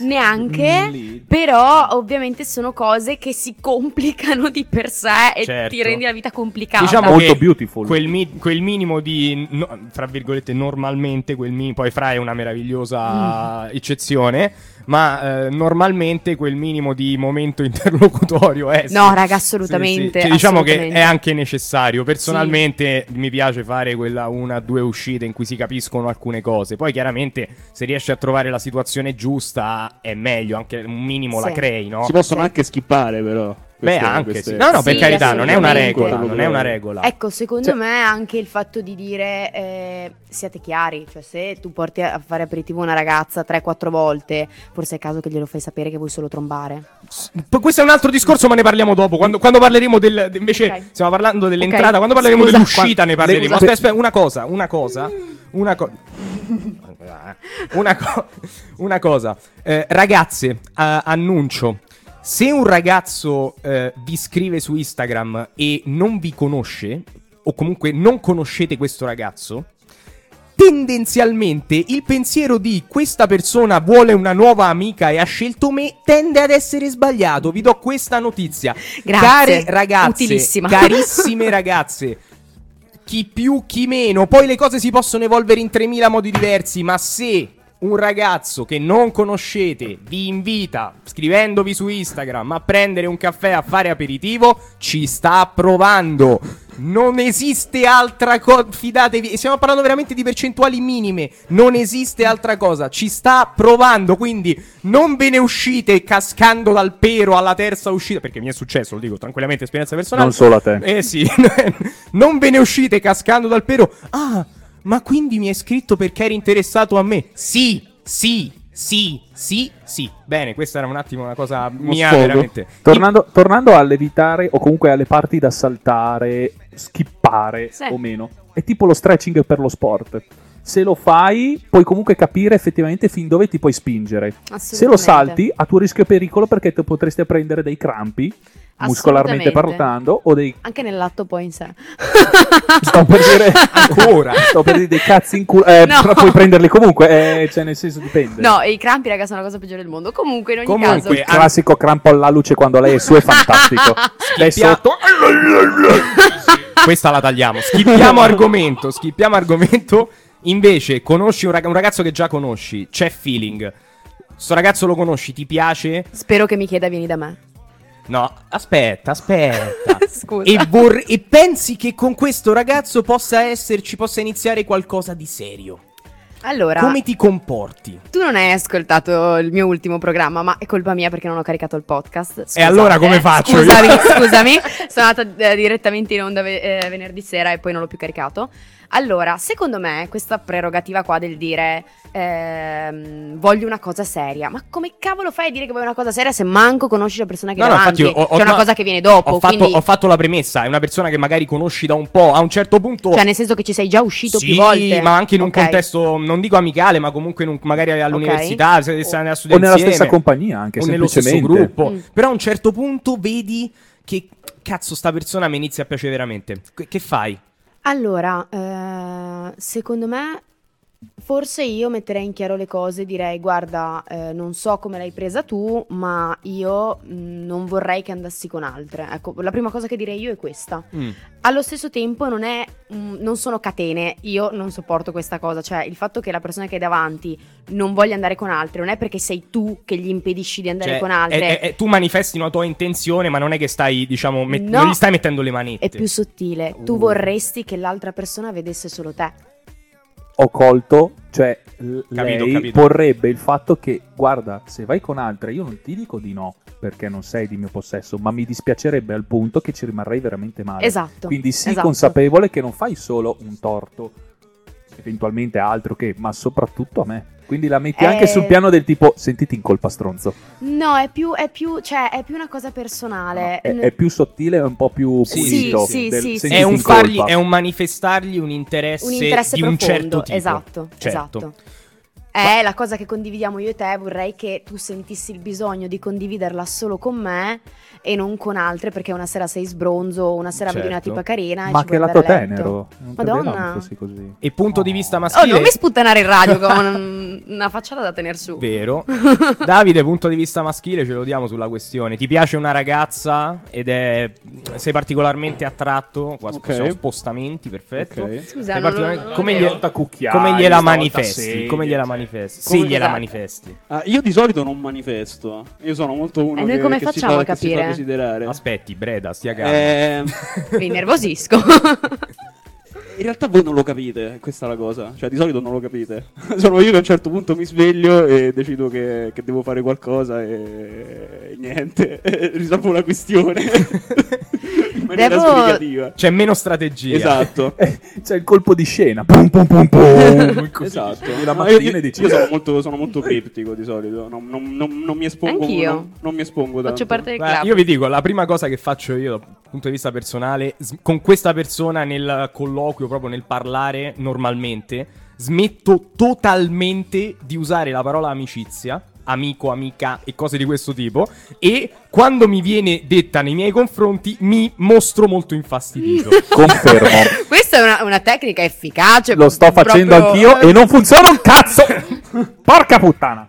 neanche, Mm, lì. però ovviamente sono cose che si complicano di per sé e Certo. ti rendi la vita complicata. Diciamo Molto beautiful. Quel, mi- quel minimo di, no, fra virgolette, normalmente, quel mi- poi Fra è una meravigliosa Mm. eccezione, ma eh, normalmente quel minimo di momento interlocutorio è... No, sì. raga, Sì, assolutamente, sì. Cioè, diciamo che assolutamente. è anche necessario. Personalmente mi piace fare quella una, due uscite in cui si capiscono alcune cose. Poi chiaramente se riesci a trovare la situazione giusta è meglio, anche un minimo la Sì. crei, no? Si possono Sì. anche skippare, però. Beh, anche queste- sì. No, no, per Sì, carità, non è una regola, non è una regola. Ecco, secondo Cioè- me anche il fatto di dire eh, siate chiari, cioè se tu porti a fare aperitivo una ragazza 3-4 volte, forse è caso che glielo fai sapere che vuoi solo trombare. Questo è un altro discorso, ma ne parliamo dopo. Quando, quando parleremo del. de- Invece, Ok. stiamo parlando dell'entrata. Ok. Quando parleremo Scusa. dell'uscita, ne parleremo. Le- Aspetta, aspetta, una cosa, una cosa. Una, co- una, co- una cosa. Eh, ragazze, a- annuncio. Se un ragazzo eh, vi scrive su Instagram e non vi conosce, o comunque non conoscete questo ragazzo, tendenzialmente il pensiero di questa persona vuole una nuova amica e ha scelto me tende ad essere sbagliato. Vi do questa notizia. Grazie. Care ragazze, Utilissima. carissime ragazze, chi più, chi meno, poi le cose si possono evolvere in 3000 modi diversi, ma se un ragazzo che non conoscete vi invita, scrivendovi su Instagram, a prendere un caffè a fare aperitivo, ci sta provando. Non esiste altra cosa, fidatevi, stiamo parlando veramente di percentuali minime, non esiste altra cosa, ci sta provando, quindi non ve ne uscite cascando dal pero alla terza uscita, perché mi è successo, lo dico tranquillamente, esperienza personale. Non solo a te. Eh sì, non ve ne uscite cascando dal pero. Ah, ma quindi mi hai scritto perché eri interessato a me? Sì, sì, sì, sì, sì. Bene, questa era un attimo una cosa mia sfogo. veramente. Tornando, tornando all'evitare o comunque alle parti da saltare, skippare Sì. o meno, è tipo lo stretching per lo sport. Se lo fai, puoi comunque capire effettivamente fin dove ti puoi spingere. Se lo salti, a tuo rischio e pericolo perché te potresti prendere dei crampi muscolarmente parlando, o dei Anche nell'atto poi in sé. sto per dire Ancora? sto per dire dei cazzi in culo, eh, No. però puoi prenderli comunque, eh, cioè nel senso dipende. No, i crampi, raga, sono la cosa peggiore del mondo. Comunque, in ogni Comunque, Il caso. classico crampo alla luce quando lei è su è fantastico. lei sotto Questa la tagliamo. Schippiamo argomento. Schippiamo argomento. Invece, conosci un, rag- un ragazzo che già conosci. C'è feeling. Sto ragazzo lo conosci, ti piace? Spero che mi chieda vieni da me. No, aspetta, aspetta. Scusa. e, vor- e pensi che con questo ragazzo possa esserci, possa iniziare qualcosa di serio? Allora, Come ti comporti? tu non hai ascoltato il mio ultimo programma, ma è colpa mia perché non ho caricato il podcast. Scusate, allora come faccio io? Scusami, scusami. Sono andata eh, direttamente in onda ve- eh, venerdì sera e poi non l'ho più caricato. Allora, secondo me, questa prerogativa qua del dire ehm, voglio una cosa seria, ma come cavolo fai a dire che vuoi una cosa seria se manco conosci la persona che No, è no, davanti? infatti ho- ho- C'è una cosa che viene dopo, Ho fatto, quindi... ho fatto la premessa, è una persona che magari conosci da un po', a un certo punto... Cioè, nel senso che ci sei già uscito sì, più volte. ma anche in un Ok. contesto, non dico amicale, ma comunque in un- magari all'università, se se andare a o nella insieme, stessa compagnia anche o nello stesso gruppo. Mm. Però a un certo punto vedi che cazzo sta persona mi inizia a piacere veramente. Che, che fai? Allora, eh, secondo me, forse io metterei in chiaro le cose, direi, guarda, eh, non so come l'hai presa tu, ma io mh, non vorrei che andassi con altre. Ecco, la prima cosa che direi io è questa. Allo stesso tempo non è, mh, non sono catene, io non sopporto questa cosa, cioè il fatto che la persona che hai davanti non voglia andare con altre, non è perché sei tu che gli impedisci di andare Cioè, con altre. è- è- tu manifesti una tua intenzione, ma non è che stai, diciamo, met- No. non gli stai mettendo le manette. È più sottile. Tu Uh. vorresti che l'altra persona vedesse solo te. Ho colto, cioè Capito, lei capito. porrebbe il fatto che, guarda, se vai con altre, io non ti dico di no, perché non sei di mio possesso, ma mi dispiacerebbe al punto che ci rimarrei veramente male. Esatto. Quindi sii esatto. consapevole che non fai solo un torto, eventualmente altro che, ma soprattutto a me. Quindi la metti anche Eh. sul piano del tipo, sentiti in colpa stronzo. No, è più, è più, cioè, è più una cosa personale. È, N- è più sottile e un po' più Sì, pulito. sì, sì, del sì, sì. È un, fargli, è un manifestargli un interesse, un interesse di un profondo. certo tipo. Esatto, Certo. esatto. È la cosa che condividiamo io e te, vorrei che tu sentissi il bisogno di condividerla solo con me e non con altre perché una sera sei sbronzo o una sera vedi una Certo. tipa carina Ma che lato tenero. Non Madonna. fossi così. E punto di vista Oh, maschile... non mi sputtanare in radio con un- una facciata da tenere su. Vero. Davide, punto di vista maschile, ce lo diamo sulla questione. Ti piace una ragazza ed è. sei particolarmente attratto? Qua Ok. possiamo spostamenti, perfetto. Ok. Scusa, particolarmente- non- come, non- gli- come gliela manifesti? come gliela cioè. Manifesti? Come- Sì, gliela esatto. manifesti. Ah, io di solito non manifesto. Io sono molto uno E noi che, come che facciamo si fa, a che si fa capire? desiderare. Aspetti, Breda, stia calmo. Eh, Mi innervosisco. in realtà voi non lo capite, questa è la cosa. Cioè, di solito non lo capite. Sono io che a un certo punto mi sveglio e decido che, che devo fare qualcosa e, e niente, risolvo la questione. In maniera Devo- sbrigativa. C'è meno strategia. Esatto. C'è il colpo di scena. Pum pum pum pum. Esatto. mattina io, dici, io sono molto, sono molto criptico di solito. Non, non- non- non mi espongo. Anch'io. Non, non mi espongo tanto. Faccio parte del Beh, club. io vi dico, la prima cosa che faccio io dal punto di vista personale, con questa persona nel colloquio, proprio nel parlare normalmente, smetto totalmente di usare la parola amicizia, amico, amica e cose di questo tipo, e quando mi viene detta nei miei confronti mi mostro molto infastidito. Confermo. Questa è una, una tecnica efficace. Lo sto facendo proprio- anch'io e non funziona un cazzo. Porca puttana.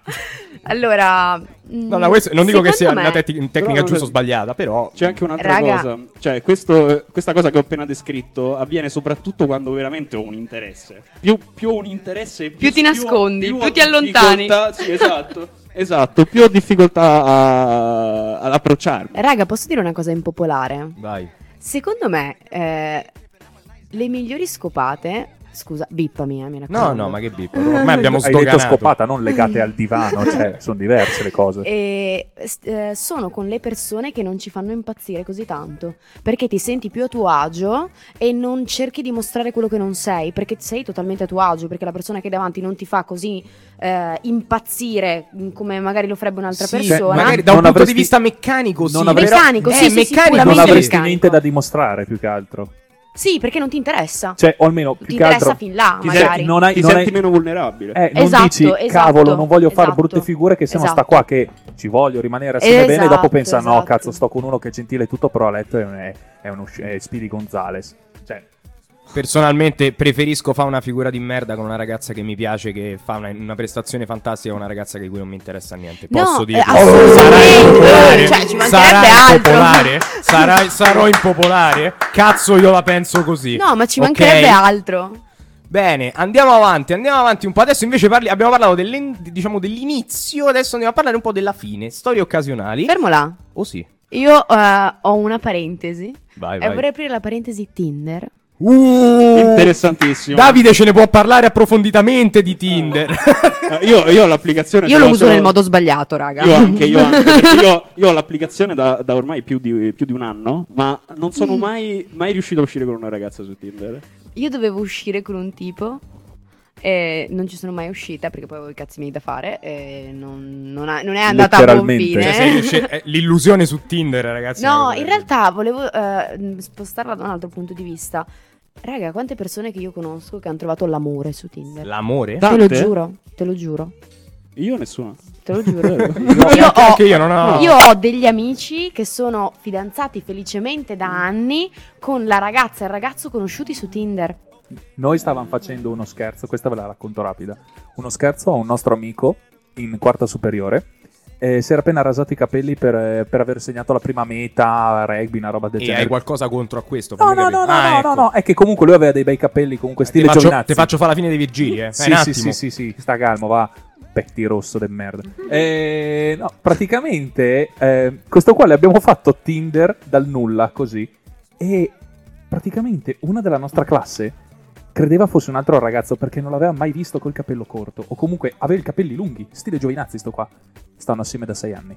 Allora, mm, No, no, questo- non dico che sia secondo una me- te- tecnica giusta o sbagliata, però... C'è anche un'altra Raga. cosa. Cioè, questo- questa cosa che ho appena descritto avviene soprattutto quando veramente ho un interesse. Più, più ho un interesse, Più ti nascondi, più ho ti allontani. Sì, esatto. Esatto, più ho difficoltà a- ad approcciarmi. Raga, posso dire una cosa impopolare? Vai. Secondo me, eh, le migliori scopate. Scusa, bippami, eh, mi No, raccomando. no, ma che bippo. Ormai abbiamo Hai detto sdoganato. scopata, non legate al divano. Cioè, sono diverse le cose. E st- eh, sono con le persone che non ci fanno impazzire così tanto. Perché ti senti più a tuo agio e non cerchi di mostrare quello che non sei. Perché sei totalmente a tuo agio. Perché la persona che hai davanti non ti fa così eh, impazzire mm, come magari lo farebbe un'altra Sì, persona. magari da un Non punto avresti- di vista meccanico, sì. non avresti- Meccanico, eh, sì, sì, sì, meccanico, Non avresti meccanico. niente da dimostrare più che altro. Sì, perché non ti interessa. Cioè, o almeno più ti che interessa altro fin là, Ti magari. senti- non hai, Ti non senti hai- meno vulnerabile. eh, non Esatto, dici esatto, cavolo, non voglio fare esatto. brutte figure che se no sta Esatto. qua che ci voglio rimanere assieme bene e dopo Esatto, pensa no, esatto. cazzo, sto con uno che è gentile e tutto, però a letto è, è, è uno è Speedy Gonzales. Personalmente preferisco fare una figura di merda con una ragazza che mi piace, che fa una, una prestazione fantastica con una ragazza di cui non mi interessa niente. No, Posso eh, dirlo? assolutamente. Sarai impopolare? Cioè, ci Sarai altro. impopolare? Sarai- sarò impopolare? Cazzo, io la penso così. No, ma ci mancherebbe altro. Bene, andiamo avanti, andiamo avanti un po'. Adesso invece parli- abbiamo parlato diciamo, dell'inizio, adesso andiamo a parlare un po' della fine. Storie occasionali. Fermo là. Oh sì. Io eh, ho una parentesi. Vai, E vai. vorrei aprire la parentesi Tinder. Uh, Interessantissimo. Davide ce ne può parlare approfonditamente di Tinder. Eh, io, io ho l'applicazione. Io lo uso solo- nel modo sbagliato, raga. Io anche, io anche. io, io ho l'applicazione da, da ormai più di, più di un anno, ma non sono Mm. mai, mai riuscito a uscire con una ragazza su Tinder. Io dovevo uscire con un tipo e non ci sono mai uscita perché poi avevo i cazzi miei da fare e non, non ha- non è andata a buon fine. Cioè, sei riusci- eh, l'illusione su Tinder, ragazzi. No, in realtà volevo eh, spostarla da un altro punto di vista. Raga, quante persone che io conosco che hanno trovato l'amore su Tinder? L'amore? Te lo Tante? giuro, te lo giuro, Io nessuno. te lo giuro. Io, ho- anche io non ho. Io ho degli amici che sono fidanzati felicemente da anni con la ragazza e il ragazzo conosciuti su Tinder. Noi stavamo facendo uno scherzo, questa ve la racconto rapida. Uno scherzo a un nostro amico in quarta superiore. E si era appena rasato i capelli per, eh, per aver segnato la prima meta, rugby, una roba del E genere. hai qualcosa contro a questo? No, no, no, Ah, no, ecco. no, no, è che comunque lui aveva dei bei capelli, comunque Ti stile faccio, Giovinazzi. ti faccio fare la fine dei Virgili, eh. Sì, sì, sì, sì, sì, sta calmo, va. Petti rosso del merda. Eh, no, praticamente, eh, questo qua l'abbiamo fatto Tinder dal nulla, così. E praticamente una della nostra classe credeva fosse un altro ragazzo perché non l'aveva mai visto col capello corto. O comunque aveva i capelli lunghi, stile Giovinazzi, sto qua. Stanno assieme da sei anni.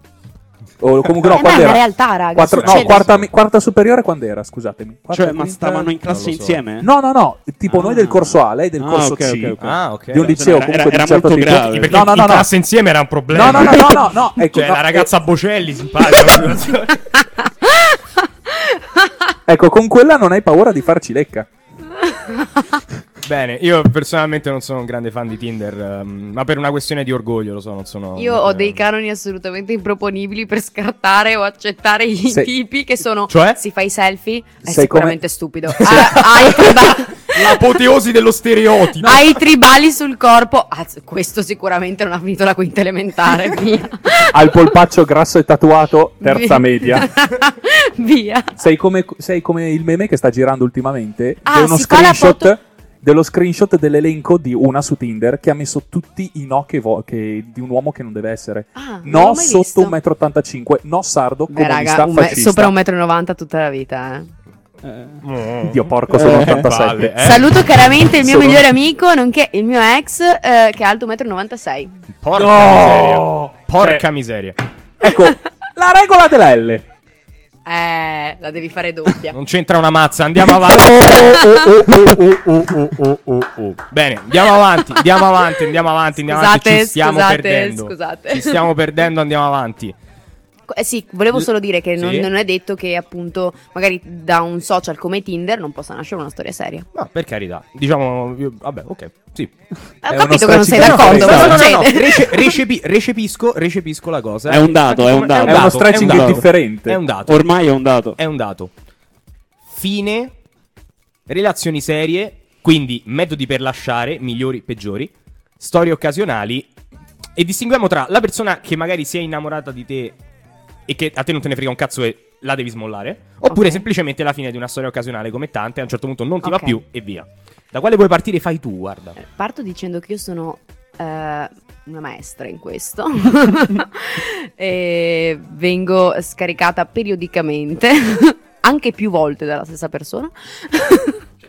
O comunque no, Eh, quando una era? realtà, raga. Quattro- no, quarta, quarta superiore quando era, scusatemi. Quarta, Cioè, ma stavano in classe so. insieme? No, no, no, tipo Ah. noi del corso A, lei del Ah, corso ok, C. ok, ok. Ah, ok. Di un Beh, liceo era- comunque era- era certo molto tipo. grave. Perché No, no, in no, no. classe insieme era un problema. No, no, no, no, no, no, ecco, Cioè, no, la ragazza Bocelli, simpatica. Ecco, con quella non hai paura di farci lecca. Bene, io personalmente non sono un grande fan di Tinder, ehm, ma per una questione di orgoglio, lo so, non sono... Io ho dei canoni assolutamente improponibili per scartare o accettare i Sei- tipi che sono Cioè? si fa i selfie, è Sei sicuramente come- stupido. Ha, ha i triba- L'apoteosi dello stereotipo. ha i tribali sul corpo. Ah, questo sicuramente non ha finito la quinta elementare. Via. Ha il polpaccio grasso e tatuato, terza Via. media. Via. Sei come, sei come il meme che sta girando ultimamente. Ah, di uno si fa la screenshot. foto- Dello screenshot dell'elenco di una su Tinder che ha messo tutti i no che vo- che- di un uomo che non deve essere. Ah, No sotto visto. 1,85 m, no sardo, Beh, comunista, raga, un me- fascista. sopra 1,90 m tutta la vita. eh. Eh. Dio porco, sono Eh, 87. palle, eh. Saluto caramente il mio Sono- migliore amico, nonché il mio ex, eh, che è alto 1,96 m. Porca No! miseria. Porca Cioè, miseria. Ecco, la regola della L. Eh, la devi fare doppia. Non c'entra una mazza, andiamo avanti. Bene, andiamo avanti, andiamo avanti, andiamo avanti, andiamo avanti. Scusate, Ci stiamo scusate, perdendo. scusate. Ci stiamo perdendo, andiamo avanti. Eh sì, volevo solo dire che non, Sì. non è detto che appunto magari da un social come Tinder non possa nascere una storia seria. No, per carità. Diciamo, io- vabbè, ok, sì. Ho È capito che non sei d'accordo, ma no, no, no, no, rece- recepi- recepisco, recepisco la cosa. È un dato, è un dato. È uno stretching è un dato. differente. È un dato. Ormai è un dato. È un dato. Fine, relazioni serie, quindi metodi per lasciare, migliori, peggiori, storie occasionali. E distinguiamo tra la persona che magari si è innamorata di te e che a te non te ne frega un cazzo e la devi smollare. Oppure Ok. semplicemente la fine di una storia occasionale come tante, a un certo punto non ti va Ok. più e via. Da quale vuoi partire fai tu, guarda. Eh, Parto dicendo che io sono eh, una maestra in questo e vengo scaricata periodicamente, anche più volte dalla stessa persona.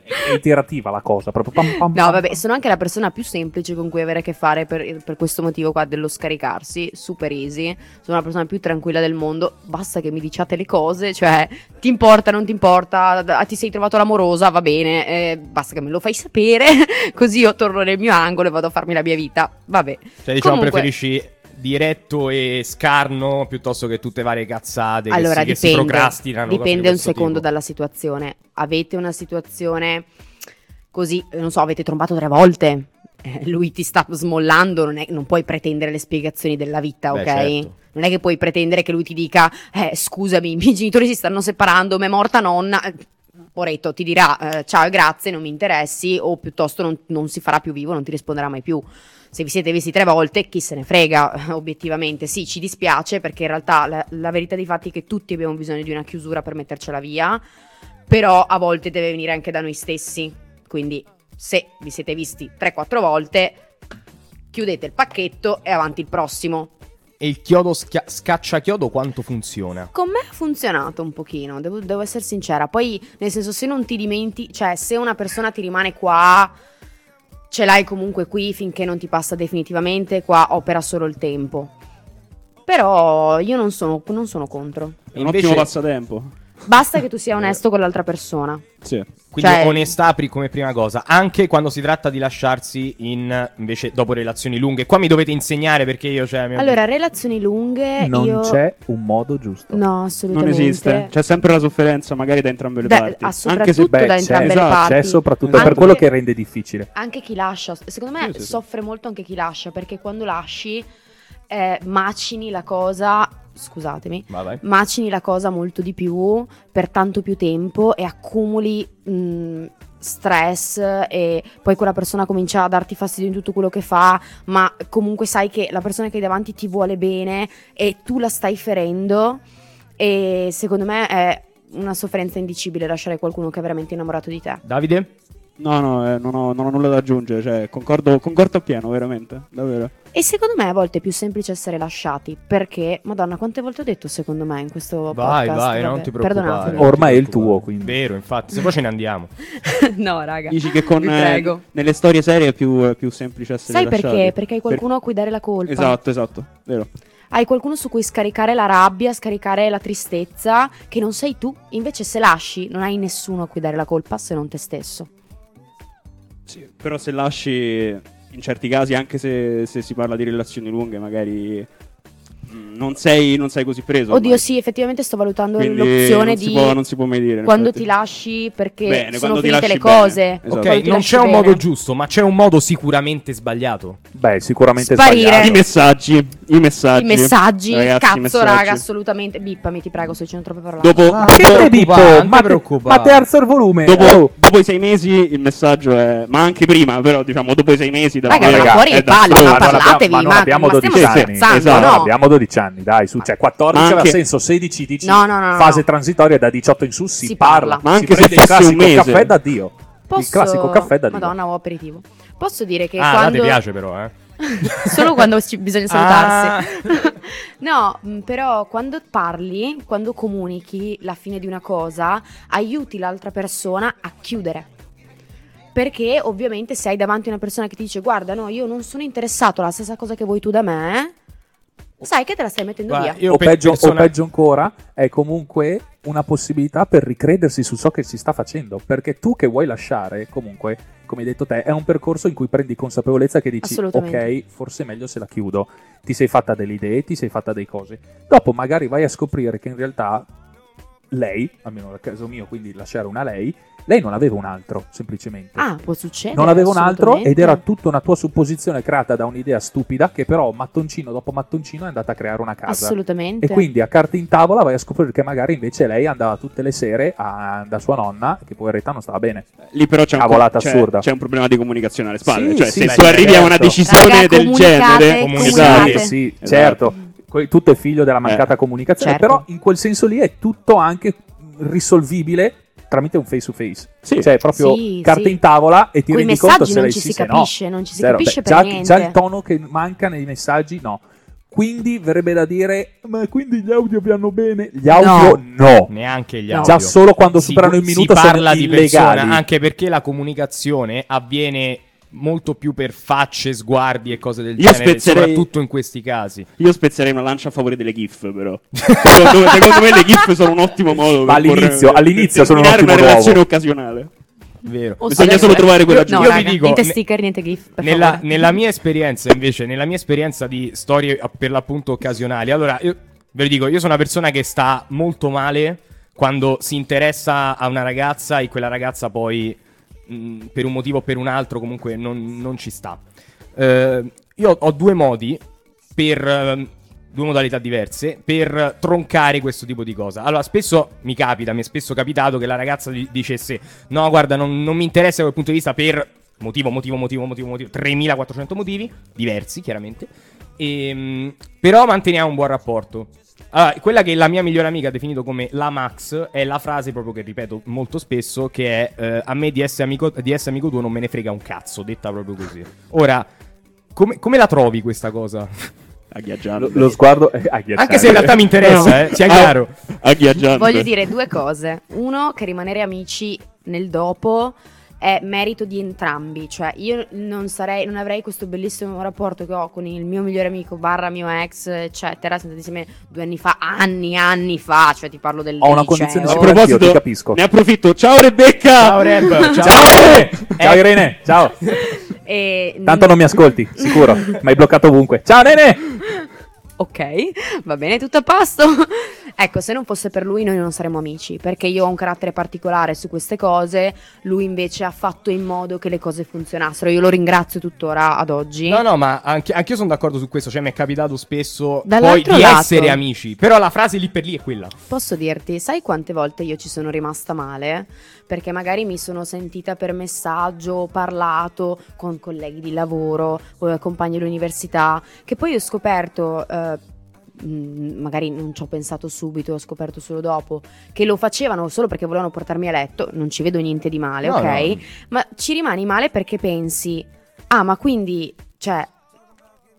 È iterativa la cosa, proprio pam, pam, No, pam, vabbè, pam. sono anche la persona più semplice con cui avere a che fare per, per questo motivo qua dello scaricarsi, super easy. Sono la persona più tranquilla del mondo. Basta che mi diciate le cose, cioè ti importa, non ti importa, ti sei trovato l'amorosa, va bene, eh, basta che me lo fai sapere, così io torno nel mio angolo e vado a farmi la mia vita. Vabbè. Cioè, diciamo, Comunque- preferisci diretto e scarno piuttosto che tutte varie cazzate che Allora si, che si dipende, procrastinano. cose di dipende un secondo tipo. dalla situazione. Avete una situazione così, non so, avete trombato tre volte, eh, lui ti sta smollando, non, è- non puoi pretendere le spiegazioni della vita, Beh, ok? certo. Non è che puoi pretendere che lui ti dica, eh, scusami, i miei genitori si stanno separando, mi è morta nonna. Eh, Poretto ti dirà eh, ciao e grazie, non mi interessi, o piuttosto non, non si farà più vivo, non ti risponderà mai più. Se vi siete visti tre volte, chi se ne frega, obiettivamente. Sì, ci dispiace perché in realtà la, la verità dei fatti è che tutti abbiamo bisogno di una chiusura per mettercela via, però a volte deve venire anche da noi stessi. Quindi se vi siete visti 3-4 volte, chiudete il pacchetto e avanti il prossimo. E il chiodo schia- scacciachiodo quanto funziona? Con me ha funzionato un pochino, devo, devo essere sincera. Poi, nel senso, se non ti dimentichi, cioè, se una persona ti rimane qua, ce l'hai comunque qui finché non ti passa definitivamente, qua opera solo il tempo. Però io non sono, non sono contro. È un Invece- ottimo passatempo. Basta che tu sia onesto con l'altra persona. Sì. Quindi Cioè- onestà come prima cosa, anche quando si tratta di lasciarsi in invece dopo relazioni lunghe. Qua mi dovete insegnare perché io cioè mi- Allora, relazioni lunghe, Non io... c'è un modo giusto. No, Non assolutamente. esiste. C'è sempre la sofferenza, magari da entrambe le Da- parti. ah, Anche se soprattutto Beh, da c'è, entrambe le esatto, parti. c'è soprattutto Anche- per quello che rende difficile. Anche chi lascia, secondo me Sì, sì, sì. soffre molto anche chi lascia, perché quando lasci eh, macini la cosa, scusatemi, vai. macini la cosa molto di più per tanto più tempo e accumuli mh, stress e poi quella persona comincia a darti fastidio in tutto quello che fa, ma comunque sai che la persona che hai davanti ti vuole bene e tu la stai ferendo e secondo me è una sofferenza indicibile lasciare qualcuno che è veramente innamorato di te. Davide? No, no, eh, non, ho, non ho nulla da aggiungere. Cioè, concordo, concordo appieno, veramente. Davvero. E secondo me a volte è più semplice essere lasciati perché, madonna, quante volte ho detto secondo me in questo Vai, podcast? vai, non Vabbè, ti preoccupare. Ormai è il tuo, quindi. Vero, infatti. Se poi ce ne andiamo. no, raga. Dici che con eh, nelle storie serie è più, è più semplice essere Sai lasciati. perché? Perché hai qualcuno a cui dare la colpa. Esatto, esatto. Vero. Hai qualcuno su cui scaricare la rabbia, scaricare la tristezza, che non sei tu. Invece se lasci, non hai nessuno a cui dare la colpa se non te stesso. Sì. Però se lasci, in certi casi, anche se, se si parla di relazioni lunghe, magari non sei, non sei così preso. Oddio, ormai. sì, effettivamente sto valutando Quindi l'opzione non di si può, non si può mai dire. quando effetti. ti lasci perché Bene, sono finite lasci le cose. Esatto. Ok, non c'è un bene. modo giusto, ma c'è un modo sicuramente sbagliato. Beh, sicuramente Sparire. sbagliato. I messaggi, i messaggi. I messaggi, Ragazzi, cazzo, messaggi. raga, assolutamente. Bippami, ti prego, sto dicendo troppe parole. Dopo, Ah, dopo- Bippo, ma, ti preoccupare. ma terzo il volume. dopo- Oh. dopo i sei mesi il messaggio è. Ma anche prima, però, diciamo, dopo i sei mesi. Da Raga, ma fuori è le da palle, stronzo. ma non abbiamo- parlatevi, ma abbiamo ma 12 stiamo anni. esatto, abbiamo 12 anni, dai, su, cioè 14 Ma aveva anche- senso, 16 dici No, no, no, no, fase no. transitoria da 18 in su si, Si parla. parla. Ma anche si se prende il fosse un classico mese. caffè da Dio. Posso... Il classico caffè da Dio. Madonna, o aperitivo. Posso dire che ah, quando... ti piace però, eh. Solo quando ci- bisogna salutarsi. Ah. no, mh, però quando parli, quando comunichi la fine di una cosa, aiuti l'altra persona a chiudere. Perché ovviamente se hai davanti una persona che ti dice guarda no, io non sono interessato alla stessa cosa che vuoi tu da me, sai che te la stai mettendo Guarda, via. o, per peggio, o persona- peggio ancora, è comunque una possibilità per ricredersi su ciò che si sta facendo. Perché tu che vuoi lasciare, comunque, come hai detto te, è un percorso in cui prendi consapevolezza che dici, ok, forse è meglio se la chiudo. Ti sei fatta delle idee, ti sei fatta dei cose. Dopo magari vai a scoprire che in realtà lei, almeno nel caso mio, quindi lasciare una lei, lei non aveva un altro, semplicemente. Ah, può succedere. non aveva un altro ed era tutta una tua supposizione creata da un'idea stupida che però mattoncino dopo mattoncino è andata a creare una casa. Assolutamente. E quindi a carte in tavola vai a scoprire che magari invece lei andava tutte le sere a- da sua nonna, che poveretta non stava bene. Lì però c'è un, Cavolata c'è- assurda. c'è un problema di comunicazione alle spalle. Sì, cioè, sì, se beh, tu arrivi a una certo. decisione Raga, del comunicate, genere, comunicate. Sì, Esatto. sì, Esatto. certo. Tutto è figlio della mancata Eh. comunicazione, Certo. però in quel senso lì è tutto anche risolvibile tramite un face to face. Sì. Cioè, proprio Sì, carte sì. in tavola e ti Coi rendi conto se non lei ci sì, si no. capisce, non ci si Zero. capisce Beh, per già, niente. già il tono che manca nei messaggi, no. Quindi verrebbe da dire, ma quindi gli audio vanno bene? Gli audio no. Neanche gli No. audio. Già solo quando Si- superano il si minuto parla sono di illegali. persona, anche perché la comunicazione avviene molto più per facce, sguardi e cose del Io genere, spezzerei- soprattutto in questi casi. Io spezzerei una lancia a favore delle GIF, però. secondo, secondo me le GIF sono un ottimo modo per all'inizio- porre- all'inizio per sono un ottimo una relazione luogo. occasionale. Vero. O Bisogna solo trovare quella giusta. No, Io vi raga, dico, niente sticker, niente gif, Nella, nella mia esperienza, invece, nella mia esperienza di storie per l'appunto occasionali, allora io ve lo dico, io sono una persona che sta molto male quando si interessa a una ragazza e quella ragazza poi, mh, per un motivo o per un altro, comunque non, non ci sta. Eh, io ho due modi per. ehm, Due modalità diverse per troncare questo tipo di cosa. Allora, spesso mi capita, mi è spesso capitato che la ragazza di- dicesse: No, guarda, non, non mi interessa da quel punto di vista per motivo, motivo, motivo, motivo, motivo. 3400 motivi, diversi chiaramente. Ehm, però manteniamo un buon rapporto. Allora, quella che la mia migliore amica ha definito come la Max è la frase proprio che ripeto molto spesso, che è eh, a me di essere, amico, di essere amico tuo non me ne frega un cazzo, detta proprio così. Ora, come, come la trovi questa cosa? Agghiaggiante. Lo, lo sguardo è agghiacciante. Anche se in realtà mi interessa, eh, sia Ah, chiaro. Agghiaggiante. Voglio dire due cose. Uno, che rimanere amici nel dopo è merito di entrambi. Cioè, io non sarei, non avrei questo bellissimo rapporto che ho con il mio migliore amico, barra mio ex, eccetera. Siamo stati insieme due anni fa, anni, anni fa. Cioè, ti parlo del Ho una liceo. condizione A proposito, capisco. ne approfitto. Ciao Rebecca! Ciao Reb, ciao. Ciao Irene! Ciao Eh. Irene, ciao. E- Tanto non mi ascolti, sicuro. Mi hai bloccato ovunque. Ciao Nene! Ok, va bene, tutto a posto. ecco, se non fosse per lui noi non saremmo amici, perché io ho un carattere particolare su queste cose, lui invece ha fatto in modo che le cose funzionassero. Io lo ringrazio tuttora ad oggi. No, no, ma anche, anch'io sono d'accordo su questo. Cioè, mi è capitato spesso poi di lato- essere amici. Però la frase lì per lì è quella. Posso dirti, sai quante volte io ci sono rimasta male? Perché magari mi sono sentita per messaggio, ho parlato con colleghi di lavoro, o compagni dell'università, che poi ho scoperto, eh, mh, magari non ci ho pensato subito, ho scoperto solo dopo, che lo facevano solo perché volevano portarmi a letto, non ci vedo niente di male, No, ok? no. Ma ci rimani male perché pensi, ah ma quindi, cioè...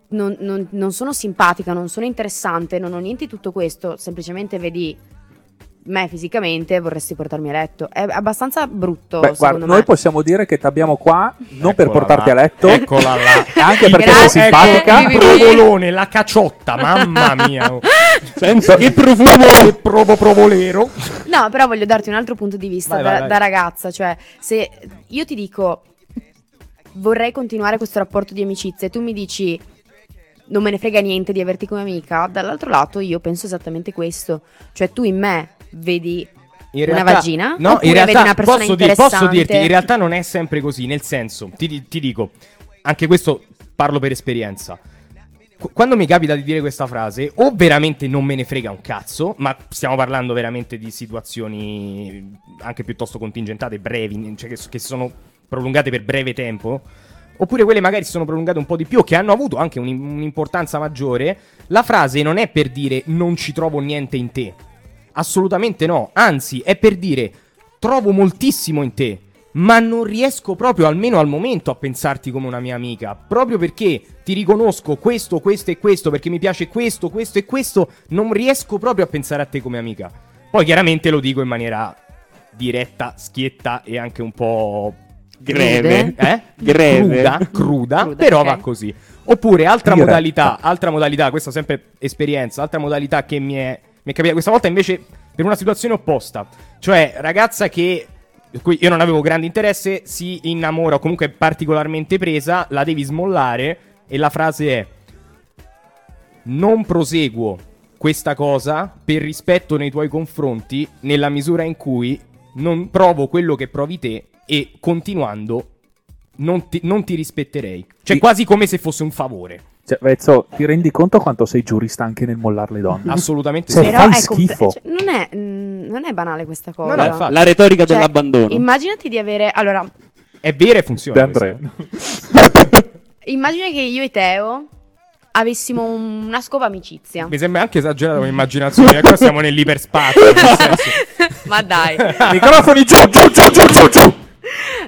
Non, non- non sono simpatica, non sono interessante, non ho niente di tutto questo, semplicemente vedi me fisicamente vorresti portarmi a letto. È abbastanza brutto, Beh, guarda, noi possiamo dire che ti abbiamo qua non per Eccola portarti là. a letto, Eccola là. anche perché Grazie. sei simpatica. Ecco, Il provolone, la cacciotta, mamma mia. Senza che profumo! Che provo provolero. No, però voglio darti un altro punto di vista Vai, da, vai, vai. da ragazza. Cioè, se io ti dico vorrei continuare questo rapporto di amicizia e tu mi dici non me ne frega niente di averti come amica, dall'altro lato io penso esattamente questo. Cioè, tu in me vedi In Una realtà- vagina? No, in realtà vedi una persona posso, dir- posso dirti, in realtà non è sempre così, nel senso, ti, ti dico, anche questo parlo per esperienza. Qu- Quando mi capita di dire questa frase, o veramente non me ne frega un cazzo, ma stiamo parlando veramente di situazioni anche piuttosto contingentate, brevi, cioè che, che si sono prolungate per breve tempo, oppure quelle magari si sono prolungate un po' di più, che hanno avuto anche un- un'importanza maggiore, la frase non è per dire non ci trovo niente in te. Assolutamente no, anzi è per dire trovo moltissimo in te, ma non riesco proprio almeno al momento a pensarti come una mia amica, proprio perché ti riconosco questo, questo e questo, perché mi piace questo, questo e questo, non riesco proprio a pensare a te come amica. Poi chiaramente lo dico in maniera diretta, schietta e anche un po' Greve. eh? Greve. Cruda, cruda, Cruda, però ok. va così. Oppure altra modalità, altra modalità, questa sempre esperienza, altra modalità che mi è, mi è capitata questa volta invece per una situazione opposta. Cioè, ragazza che cui io non avevo grande interesse, si innamora o comunque è particolarmente presa, la devi smollare e la frase è non proseguo questa cosa per rispetto nei tuoi confronti nella misura in cui non provo quello che provi te e continuando non ti, non ti rispetterei. Cioè quasi come se fosse un favore. Cioè, Vezzo, ti rendi conto quanto sei giurista anche nel mollare le donne? Assolutamente Sì. sì. fai è comple- schifo. cioè, non, è, mm, non è banale questa cosa. No, no. La retorica Cioè, dell'abbandono. Immaginati di avere. Allora, È vera e funziona. Immagina che io e Teo avessimo un- una scopa amicizia. Mi sembra anche esagerato come immaginazione. Qua siamo nell'iperspazio. nel senso. Ma dai. Microfoni giù, giù, giù, giù, giù, giù.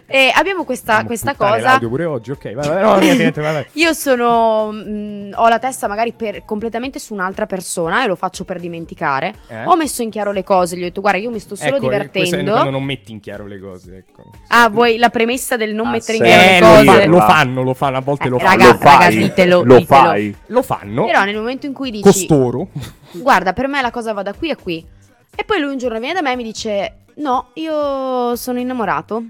E abbiamo questa, questa cosa. pure oggi, ok. Vai, vai, no, niente, niente, vai, vai. Io sono. mm, ho la testa magari per- completamente su un'altra persona e lo faccio per dimenticare. Eh? Ho messo in chiaro le cose, gli ho detto, guarda, io mi sto solo Ecco, è divertendo. quando non metti in chiaro le cose, ecco. Ah, vuoi la premessa del non Ah, mettere in chiaro Eh, le lo, cose? fa- lo fanno, lo fanno, a volte Eh, lo raga, fanno. lo fai, raga, ditelo, lo ditelo. fai. Lo fanno. Però nel momento in cui dici, Costoro. guarda, per me la cosa va da qui a qui. E poi lui un giorno viene da me e mi dice, no, io sono innamorato.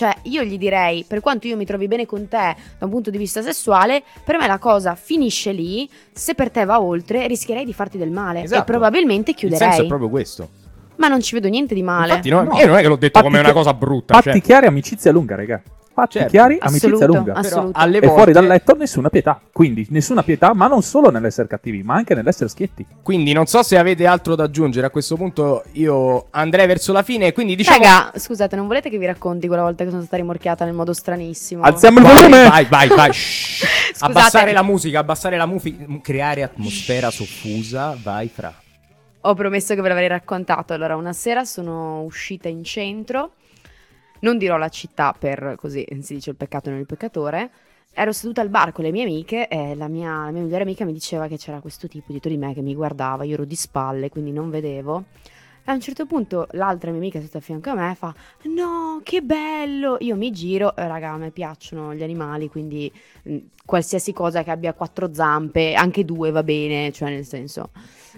Cioè, io gli direi, per quanto io mi trovi bene con te da un punto di vista sessuale, per me la cosa finisce lì. Se per te va oltre, rischierei di farti del male. Esatto. E probabilmente Il chiuderei. senso è proprio questo. Ma non ci vedo niente di male. Infatti, no, No. io non è che l'ho detto Patti come una cosa brutta. Patti cioè, chiari, amicizia lunga, raga. Patti Certo. chiari, amicizia Assoluto, lunga. ass- però assoluto. alle E volte, fuori dal letto nessuna pietà. Quindi nessuna pietà, ma non solo nell'essere cattivi, ma anche nell'essere schietti. Quindi non so se avete altro da aggiungere. A questo punto io andrei verso la fine. Quindi diciamo. Raga, scusate, non volete che vi racconti quella volta che sono stata rimorchiata nel modo stranissimo? Alziamo il Vai, volume! vai, vai, vai. Abbassare la musica, abbassare la musica, creare atmosfera soffusa. Vai, fra. Ho promesso che ve l'avrei raccontato. Allora, una sera sono uscita in centro. Non dirò la città per così si dice il peccato non il peccatore. Ero seduta al bar con le mie amiche e la mia, la mia migliore amica mi diceva che c'era questo tipo dietro di me che mi guardava. Io ero di spalle, quindi non vedevo. E a un certo punto l'altra mia amica seduta a fianco a me fa: No, che bello! Io mi giro, raga, a me piacciono gli animali, quindi mh, qualsiasi cosa che abbia quattro zampe, anche due va bene, cioè nel senso,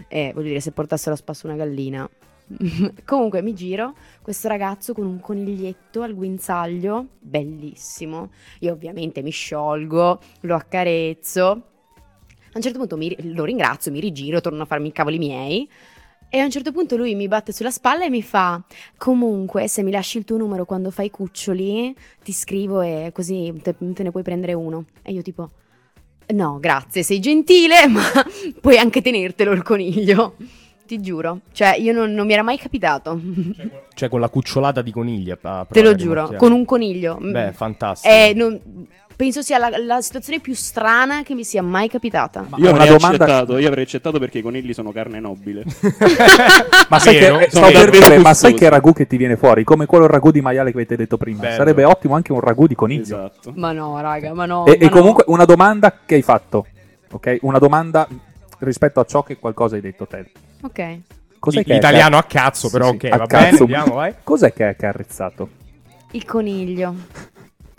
eh, voglio dire, se portassero a spasso una gallina. Comunque mi giro, questo ragazzo con un coniglietto al guinzaglio, bellissimo. Io ovviamente mi sciolgo, lo accarezzo. A un certo punto mi lo ringrazio, mi rigiro, torno a farmi i cavoli miei. E a un certo punto lui mi batte sulla spalla e mi fa: Comunque, se mi lasci il tuo numero quando fai cuccioli, ti scrivo e così te, te ne puoi prendere uno. E io, tipo, no, grazie, sei gentile, ma puoi anche tenertelo il coniglio. Ti giuro. Cioè, io non, non mi era mai capitato. Cioè, con la cucciolata di conigli. a- a Te lo di giuro, con un coniglio. Beh, fantastico. Eh, non- penso sia la, la situazione più strana che mi sia mai capitata. Ma Io una avrei domanda- accettato, io avrei accettato perché i conigli sono carne nobile. Ma sai, Vero? che, Sono davvero dire, ma sai che ragù che ti viene fuori? Come quello ragù di maiale che avete detto prima. Bello. Sarebbe ottimo anche un ragù di coniglio. esatto. Ma no, raga, ma no. E, ma e no. comunque una domanda che hai fatto, ok? Una domanda rispetto a ciò che qualcosa hai detto te. Ok. Cos'è che è Italiano a cazzo, Sì, però sì, ok, a va cazzo. bene, andiamo, vai. Cos'è che è carezzato? Il coniglio.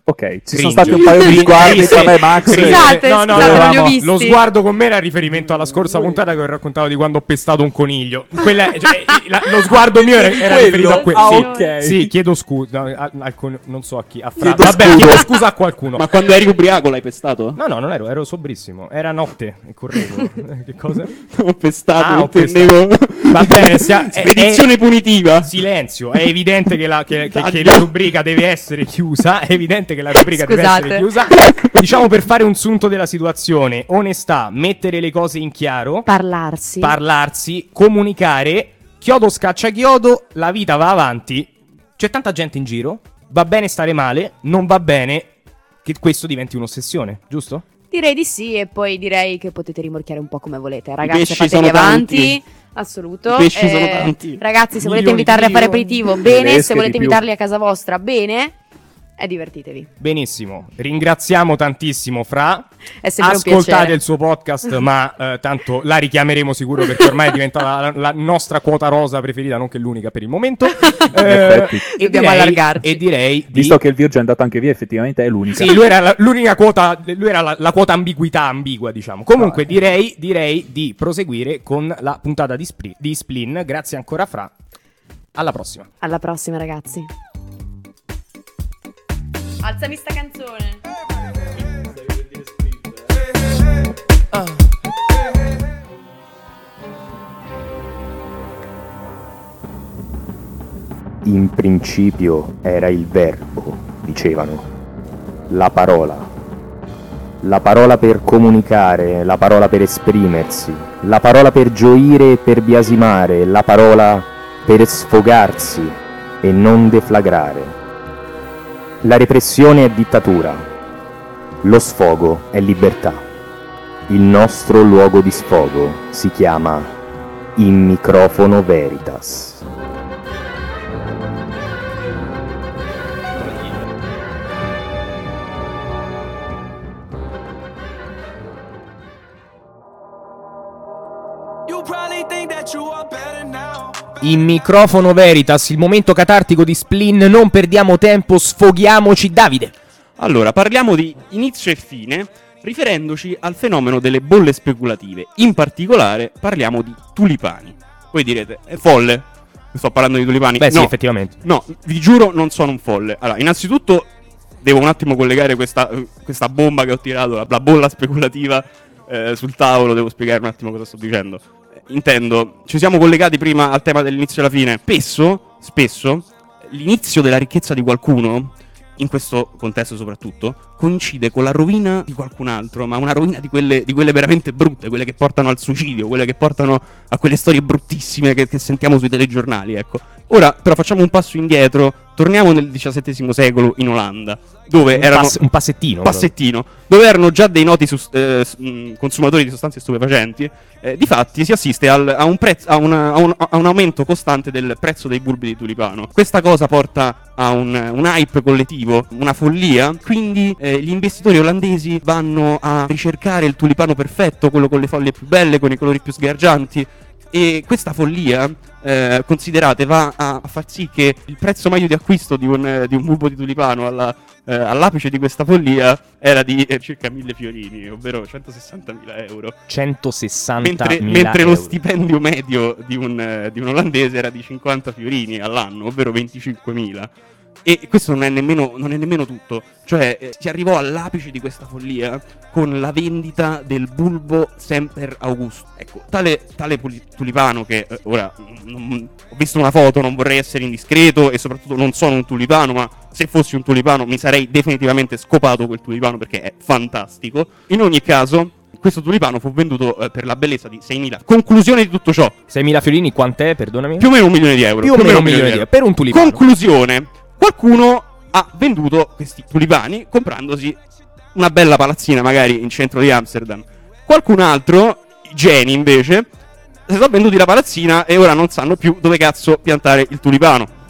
Ok, ci Cringe. sono stati un paio di sguardi tra me e Max. Scusate, no, no, scusate, no. Lo sguardo con me era riferimento alla scorsa puntata che ho raccontato di quando ho pestato un coniglio. Quella, cioè, la- lo sguardo mio era, era riferito a quello. Ah, sì, ok. sì, chiedo scusa. al- al non so a chi. A Fra. Chiedo Vabbè, scusa. chiedo scusa a qualcuno. Ma quando eri ubriaco l'hai pestato? No, no, non ero, ero sobrissimo. Era notte e correvo. che cosa? Ho pestato, Ah, ho intendevo. Va bene, sia- è- Spedizione è- punitiva. Silenzio, è evidente che la, che- che- che la rubrica deve essere chiusa. È evidente che la rubrica deve Scusate. essere chiusa. Diciamo per fare un sunto della situazione: onestà, mettere le cose in chiaro, Parlarsi. parlarsi, comunicare. Chiodo scaccia chiodo, la vita va avanti. C'è tanta gente in giro. Va bene stare male, non va bene che questo diventi un'ossessione, giusto? Direi di sì e poi direi che potete rimorchiare un po' come volete. Ragazzi, pesci fatevi sono avanti. tanti. Assoluto. I pesci Eh, sono tanti. Ragazzi, se volete Milioni invitarli a di fare milioni. aperitivo, bene. Tedesche Se volete di più. invitarli a casa vostra, bene. E divertitevi. Benissimo, ringraziamo tantissimo Fra. È sempre un Ascoltate piacere. il suo podcast, ma eh, tanto la richiameremo sicuro perché ormai è diventata la, la nostra quota rosa preferita, non che l'unica per il momento. effetti. e Dobbiamo direi, allargarci. E direi di... Visto che il Virgio è andato anche via, effettivamente è l'unica. Sì, lui era la- l'unica quota, lui era la, la quota ambiguità ambigua, diciamo. Comunque direi, direi di proseguire con la puntata di, Spli- di Splin. Grazie ancora Fra. Alla prossima. Alla prossima, ragazzi. Alzami sta canzone. In principio era il verbo, dicevano, la parola. La parola per comunicare, la parola per esprimersi, la parola per gioire e per biasimare, la parola per sfogarsi e non deflagrare. La repressione è dittatura, lo sfogo è libertà. Il nostro luogo di sfogo si chiama In microfono veritas. In microfono Veritas, il momento catartico di Splin. Non perdiamo tempo, sfoghiamoci. Davide. Allora, parliamo di inizio e fine, riferendoci al fenomeno delle bolle speculative. In particolare, parliamo di tulipani. Voi direte, è folle. sto parlando di tulipani. Beh, sì, no, effettivamente. no, vi giuro, non sono un folle. Allora, innanzitutto devo un attimo collegare questa, questa bomba che ho tirato, la, la bolla speculativa eh, sul tavolo. Devo spiegare un attimo cosa sto dicendo. Intendo, ci siamo collegati prima al tema dell'inizio e alla fine. Spesso, spesso, l'inizio della ricchezza di qualcuno, in questo contesto soprattutto, coincide con la rovina di qualcun altro, ma una rovina di quelle, di quelle veramente brutte, quelle che portano al suicidio, quelle che portano a quelle storie bruttissime che, che sentiamo sui telegiornali, ecco. Ora, però, facciamo un passo indietro, torniamo nel XVII secolo in Olanda, dove Un, erano... pass- un passettino. passettino, dove erano già dei noti sus- eh, mh, consumatori di sostanze stupefacenti, eh, difatti si assiste al- a, un prezzo- a, una- a un, a un aumento costante del prezzo dei bulbi di tulipano. Questa cosa porta a un, un hype collettivo, una follia, quindi eh, gli investitori olandesi vanno a ricercare il tulipano perfetto, quello con le foglie più belle, con i colori più sgargianti. E questa follia, eh, considerate, va a, a far sì che il prezzo medio di acquisto di un, di un bulbo di tulipano alla- eh, all'apice di questa follia era di eh, circa 1000 fiorini, ovvero 160.000 euro. 160 Mentre, mentre lo stipendio medio di un, eh, di un olandese era di 50 fiorini all'anno, ovvero 25.000. E questo non è nemmeno, non è nemmeno tutto. Cioè, eh, si arrivò all'apice di questa follia con la vendita del bulbo Semper Augusto. Ecco, tale, tale tulipano che eh, ora mm, non- ho visto una foto, non vorrei essere indiscreto e soprattutto non sono un tulipano, ma se fossi un tulipano mi sarei definitivamente scopato quel tulipano perché è fantastico. In ogni caso, questo tulipano fu venduto eh, per la bellezza di 6.000. Conclusione di tutto ciò, 6.000 fiorini, quant'è? Perdonami. più o meno un milione di euro. Più o meno un milione di euro. Per un tulipano. Conclusione, qualcuno ha venduto questi tulipani comprandosi una bella palazzina magari in centro di Amsterdam. Qualcun altro, i geni invece, si sono venduti la palazzina e ora non sanno più dove cazzo piantare il tulipano.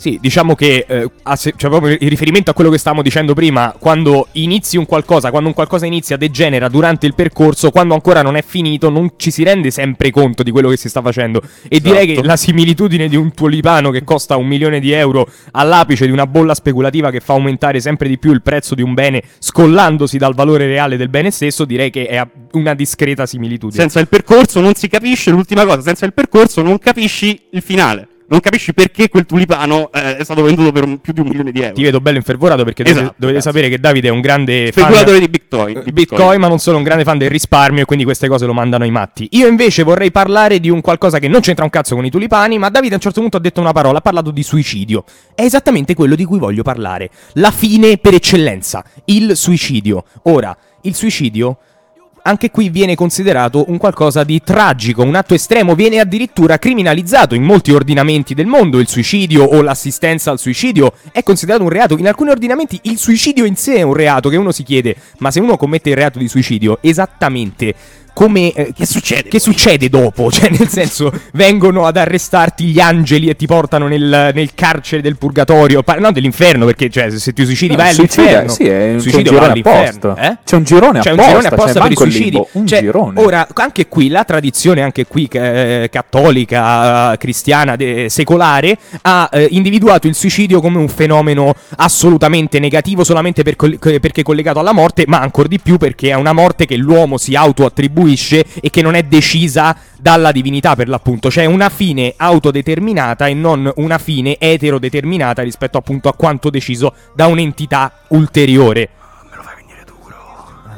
Sì, diciamo che eh, cioè proprio in riferimento a quello che stavamo dicendo prima, quando inizi un qualcosa, quando un qualcosa inizia, degenera durante il percorso, quando ancora non è finito, non ci si rende sempre conto di quello che si sta facendo. E direi che la similitudine di un tulipano che costa un milione di euro all'apice di una bolla speculativa che fa aumentare sempre di più il prezzo di un bene, scollandosi dal valore reale del bene stesso, direi che è una discreta similitudine. Senza il percorso non si capisce l'ultima cosa, senza il percorso non capisci il finale. Non capisci perché quel tulipano eh, è stato venduto per un- più di un milione di euro. Ti vedo bello infervorato perché dovete- Esatto, dovete grazie. sapere che Davide è un grande fan Speculatore di Bitcoin. di Bitcoin, ma non solo un grande fan del risparmio e quindi queste cose lo mandano ai matti. Io invece vorrei parlare di un qualcosa che non c'entra un cazzo con i tulipani, ma Davide a un certo punto ha detto una parola, ha parlato di suicidio. È esattamente quello di cui voglio parlare. La fine per eccellenza, il suicidio. Ora, il suicidio anche qui viene considerato un qualcosa di tragico, un atto estremo, viene addirittura criminalizzato in molti ordinamenti del mondo, il suicidio o l'assistenza al suicidio è considerato un reato, in alcuni ordinamenti il suicidio in sé è un reato che uno si chiede, ma se uno commette il reato di suicidio, esattamente come eh, che succede? Che succede dopo? Cioè, nel senso, vengono ad arrestarti gli angeli e ti portano nel, nel carcere del purgatorio, pa- no, dell'inferno, perché cioè, se ti suicidi vai suicida, all'inferno. Sì, è un, Suicidio c'è un all'inferno, apposta. eh? C'è un girone C'è un apposta, girone apposta per i suicidi. un Cioè, girone. Ora, anche qui la tradizione, anche qui eh, cattolica, cristiana, de- secolare, ha eh, individuato il suicidio come un fenomeno assolutamente negativo solamente per che- perché collegato alla morte, ma ancora di più perché è una morte che l'uomo si autoattribuisce e che non è decisa dalla divinità per l'appunto, cioè una fine autodeterminata e non una fine eterodeterminata rispetto appunto a quanto deciso da un'entità ulteriore. Me lo fai venire duro.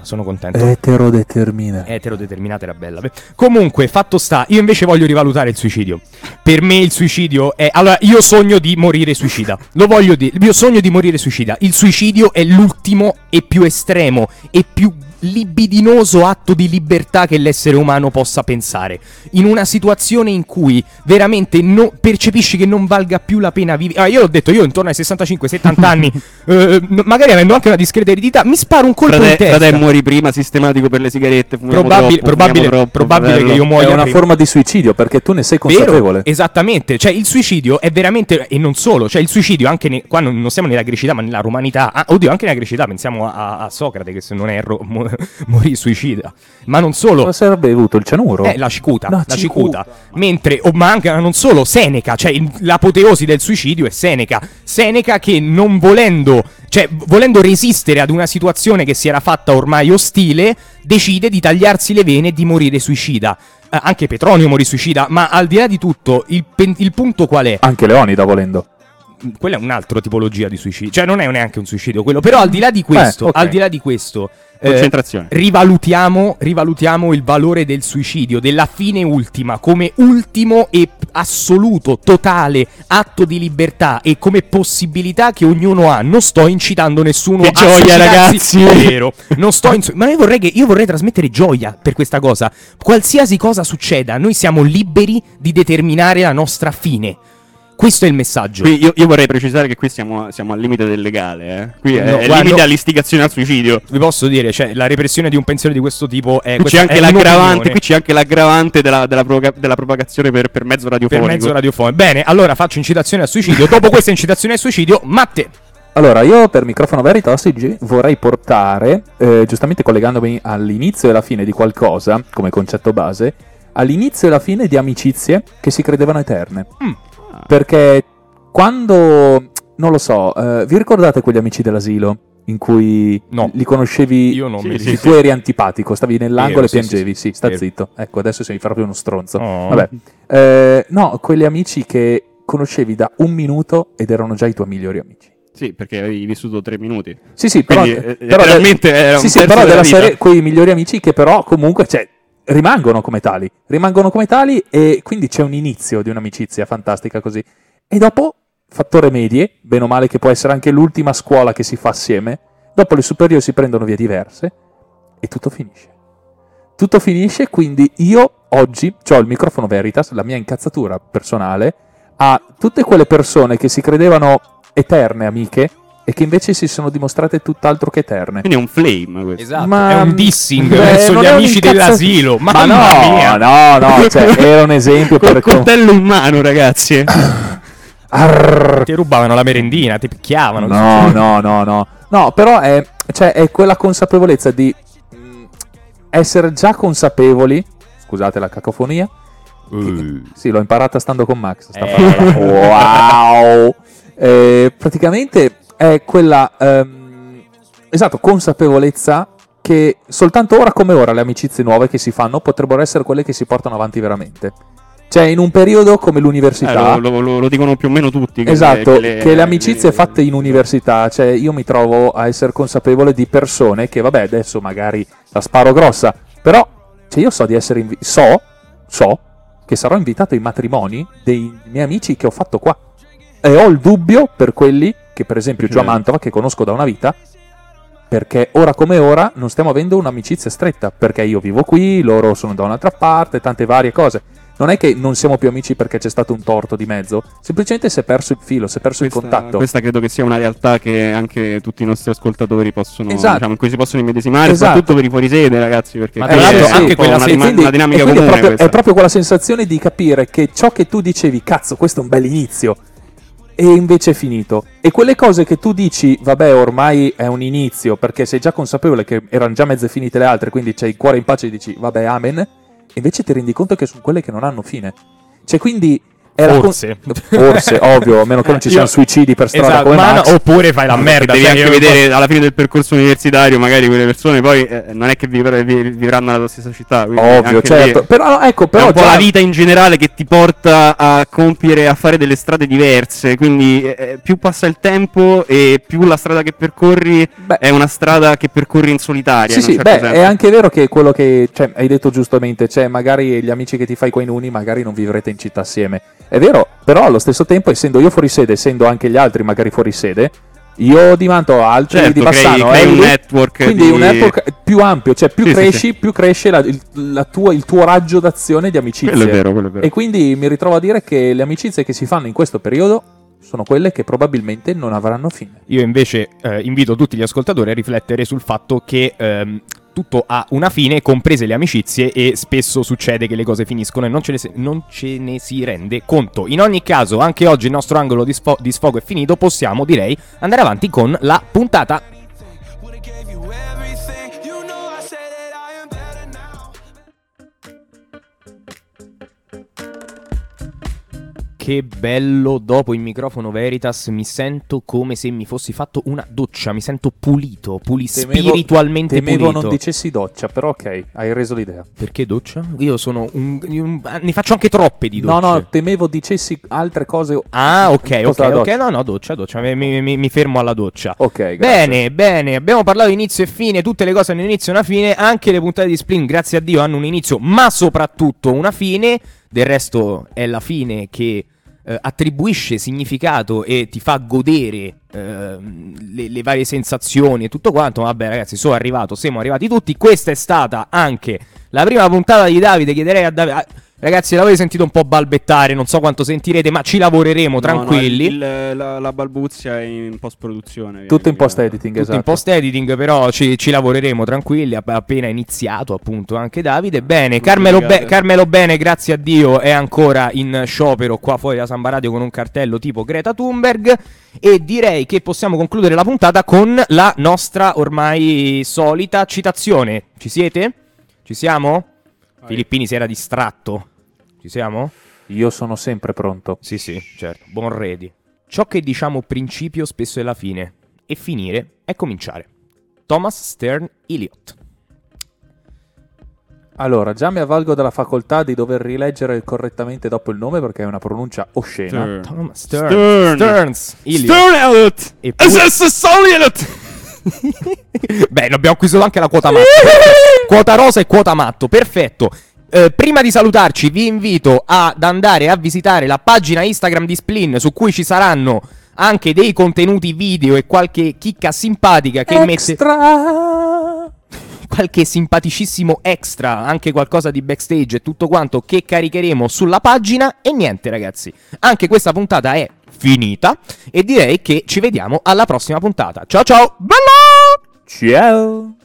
Sono contento. Eterodetermina. Eterodeterminata era bella. Beh, Comunque, fatto sta, io invece voglio rivalutare il suicidio. Per me il suicidio è. Allora, io sogno di morire suicida. Lo voglio dire. Io sogno di morire suicida. Il suicidio è l'ultimo e più estremo e più libidinoso atto di libertà che l'essere umano possa pensare. In una situazione in cui veramente no- percepisci che non valga più la pena vivere. Ah, io l'ho detto, io intorno ai 65-70 anni, eh, magari avendo anche una discreta eredità, mi sparo un colpo in Frate, testa. frate, muori prima sistematico per le sigarette. Probabile- troppo, probabile- troppo, probabile fratello. che io muoia È una prima. forma di suicidio perché tu ne sei consapevole. Vero, esattamente, cioè il suicidio è veramente, e non solo, cioè il suicidio anche ne- qua non, non siamo nella grecità ma nella romanità, ah, oddio anche nella grecità, pensiamo a, a Socrate che se non erro mo- morì suicida, ma non solo, Cosa sarebbe avuto il cianuro? eh, la cicuta, La la cicuta. Mentre, oh, ma anche non solo, Seneca, cioè il- l'apoteosi del suicidio è Seneca. Seneca che non volendo, cioè volendo resistere ad una situazione che si era fatta ormai ostile, decide di tagliarsi le vene e di morire suicida. eh, anche Petronio morì suicida, ma al di là di tutto, il, pen- il punto qual è? Anche Leonida volendo. Quella è un'altra tipologia di suicidio, cioè non è neanche un suicidio quello, però al di là di questo, Eh, ok. al di là di questo, eh, Concentrazione. rivalutiamo, rivalutiamo il valore del suicidio, della fine ultima, come ultimo e assoluto, totale atto di libertà e come possibilità che ognuno ha. Non sto incitando nessuno Che a gioia, ragazzi! è vero. Non sto insu- ma io vorrei, che, io vorrei trasmettere gioia per questa cosa. Qualsiasi cosa succeda, noi siamo liberi di determinare la nostra fine. Questo è il messaggio. Qui io, io vorrei precisare che qui siamo, siamo al limite del legale. Eh. Qui è, No, è il guarda, limite no. all'istigazione al suicidio. Vi posso dire, cioè, la repressione di un pensiero di questo tipo è. Qui c'è, anche è qui c'è anche l'aggravante della, della provoca- della propagazione per, per mezzo per radiofonico. mezzo radiofonico. Bene, allora faccio incitazione al suicidio. Dopo questa incitazione al suicidio, Matte. Allora, io per microfono Veritas oggi vorrei portare, eh, giustamente collegandomi all'inizio e alla fine di qualcosa, come concetto base, all'inizio e alla fine di amicizie che si credevano eterne. Mm. Perché quando, non lo so, eh, vi ricordate quegli amici dell'asilo in cui No. li conoscevi? Io non Sì, mi sì, tu eri antipatico, stavi nell'angolo e sì, piangevi. sì, Sì, sì. sta Vero. zitto. Ecco, adesso sei proprio uno stronzo. Oh. Vabbè. Eh, no, quegli amici che conoscevi da un minuto ed erano già i tuoi migliori amici. Sì, perché avevi vissuto tre minuti. Sì, sì, però, Quindi, eh, però realmente era sì, un sì, però della della vita. serie quei migliori amici che però comunque cioè, rimangono come tali, rimangono come tali e quindi c'è un inizio di un'amicizia fantastica così. E dopo fattore medie, bene o male che può essere anche l'ultima scuola che si fa assieme, dopo le superiori si prendono vie diverse e tutto finisce. Tutto finisce, quindi io oggi ho il microfono Veritas, la mia incazzatura personale, a tutte quelle persone che si credevano eterne amiche e che invece si sono dimostrate tutt'altro che eterne. Quindi è un flame questo. Esatto, Ma- è un dissing Beh, verso gli amici cazzo- dell'asilo. Ma Mamma no, mia. no, no, cioè, era un esempio Col per... coltello in mano, ragazzi. Arr. Ti rubavano la merendina, ti picchiavano. No, no, no, no. No, però è, cioè, è quella consapevolezza di mm, essere già consapevoli. Scusate la cacofonia. Eh. Sì, l'ho imparata stando con Max. Sta Eh. Wow. Eh, praticamente è quella ehm, esatto, consapevolezza che soltanto ora come ora le amicizie nuove che si fanno potrebbero essere quelle che si portano avanti veramente. Cioè, in un periodo come Eh, l'università. lo, lo- lo- lo dicono più o meno tutti. che Esatto, le- che le amicizie le- fatte in università, cioè io mi trovo a essere consapevole di persone che, vabbè, adesso magari la sparo grossa, però cioè io so di essere invi- so, so che sarò invitato ai matrimoni dei miei amici che ho fatto qua. E ho il dubbio per quelli che, per esempio, Certo. Mantova, che conosco da una vita, perché ora come ora non stiamo avendo un'amicizia stretta, perché io vivo qui, loro sono da un'altra parte, tante varie cose. Non è che non siamo più amici perché c'è stato un torto di mezzo, semplicemente si è perso il filo, si è perso il Questa, contatto. questa credo che sia una realtà che anche tutti i nostri ascoltatori possono, Esatto. diciamo, in cui si possono immedesimare, Esatto. soprattutto per i fuorisede, ragazzi, perché Ma è anche un po' quella una, dima- quindi- una dinamica comune è, proprio, è proprio quella sensazione di capire che ciò che tu dicevi, cazzo, questo è un bel inizio, e invece è finito. E quelle cose che tu dici, vabbè, ormai è un inizio, perché sei già consapevole che erano già mezze finite le altre, quindi c'hai il cuore in pace e dici, vabbè, amen, invece ti rendi conto che sono quelle che non hanno fine. Cioè, quindi... Era con- Forse. Forse, ovvio, a meno che non ci Io- siano suicidi per strada Esatto, come ma Max. no, oppure fai la merda. Devi cioè, anche io- vedere alla fine del percorso universitario, magari quelle persone poi eh, non è che vivre- vi- vivranno nella tua stessa città. Ovvio, certo. lì Però, ecco, è però un po' già- la vita in generale che ti porta a compiere, a fare delle strade diverse. Quindi eh, più passa il tempo e più la strada che percorri Beh, è una strada che percorri in solitaria. Sì, in sì, certo beh, senso. è anche vero che quello che cioè, hai detto giustamente, cioè magari gli amici che ti fai qua in uni, magari non vivrete in città assieme. È vero, però allo stesso tempo, essendo io fuori sede, essendo anche gli altri magari fuori sede, io di Manto, altri Certo, di Bassano, crei un network quindi di- un network più ampio, cioè più Sì, sì, cresci, più cresce la- il, la tua- il tuo raggio d'azione di amicizie. Quello è vero, quello è vero. E quindi mi ritrovo a dire che le amicizie che si fanno in questo periodo sono quelle che probabilmente non avranno fine. Io invece eh, invito tutti gli ascoltatori a riflettere sul fatto che ehm, tutto ha una fine, comprese le amicizie, e spesso succede che le cose finiscono e non ce, se- non ce ne si rende conto. In ogni caso, anche oggi il nostro angolo di, sfo- di sfogo è finito, possiamo, direi, andare avanti con la puntata. Che bello, dopo il microfono Veritas mi sento come se mi fossi fatto una doccia, mi sento pulito, puli- Temevo- spiritualmente Temevo pulito. non dicessi doccia, però ok, hai reso l'idea. Perché doccia? Io sono un, un- Ne faccio anche troppe di No, docce. no, temevo dicessi altre cose. Ah, ok, ok, ok. doccia. No, no, doccia, doccia. Mi, mi- mi fermo alla doccia. Ok, grazie. Bene, bene, abbiamo parlato di inizio e fine, tutte le cose hanno inizio e una fine, anche le puntate di Spleen, grazie a Dio, hanno un inizio, ma soprattutto una fine, del resto è la fine che eh, attribuisce significato e ti fa godere ehm, le, le varie sensazioni e tutto quanto, vabbè ragazzi, sono arrivato, siamo arrivati tutti, questa è stata anche la prima puntata di Davide, chiederei a Davide... Ragazzi, l'avete sentito un po' balbettare, non so quanto sentirete, ma ci lavoreremo No, tranquilli. no, il- il- la, la balbuzia è in post-produzione. Tutto in viene post mica- editing, Tutto esatto. in post editing, però ci, ci lavoreremo tranquilli. app- Appena iniziato, appunto, anche Davide. Bene, Carmelo, Be-. Carmelo Bene, grazie a Dio, è ancora in sciopero qua fuori da Samba Radio con un cartello tipo Greta Thunberg. E direi che possiamo concludere la puntata con la nostra ormai solita citazione. Ci siete? Ci siamo? Filippini si era distratto. Ci siamo? Io sono sempre pronto. Sì, sì, certo. Buon ready. Ciò che diciamo principio spesso è la fine. E finire è cominciare. Thomas Stern Eliot. Allora, già mi avvalgo della facoltà di dover rileggere correttamente dopo il nome perché è una pronuncia oscena. Stern. Thomas Stern. Stern. Stearns Eliot. Stern Elliot! Eppure- SS Sol Elliot! Beh, abbiamo qui anche la quota matto. quota rosa e quota matto, perfetto. Eh, prima di salutarci, vi invito ad andare a visitare la pagina Instagram di Splin, su cui ci saranno anche dei contenuti video e qualche chicca simpatica che mette Extra! qualche simpaticissimo extra, anche qualcosa di backstage e tutto quanto che caricheremo sulla pagina. E niente, ragazzi, anche questa puntata è finita. E direi che ci vediamo alla prossima puntata. Ciao ciao! Bella! Ciao!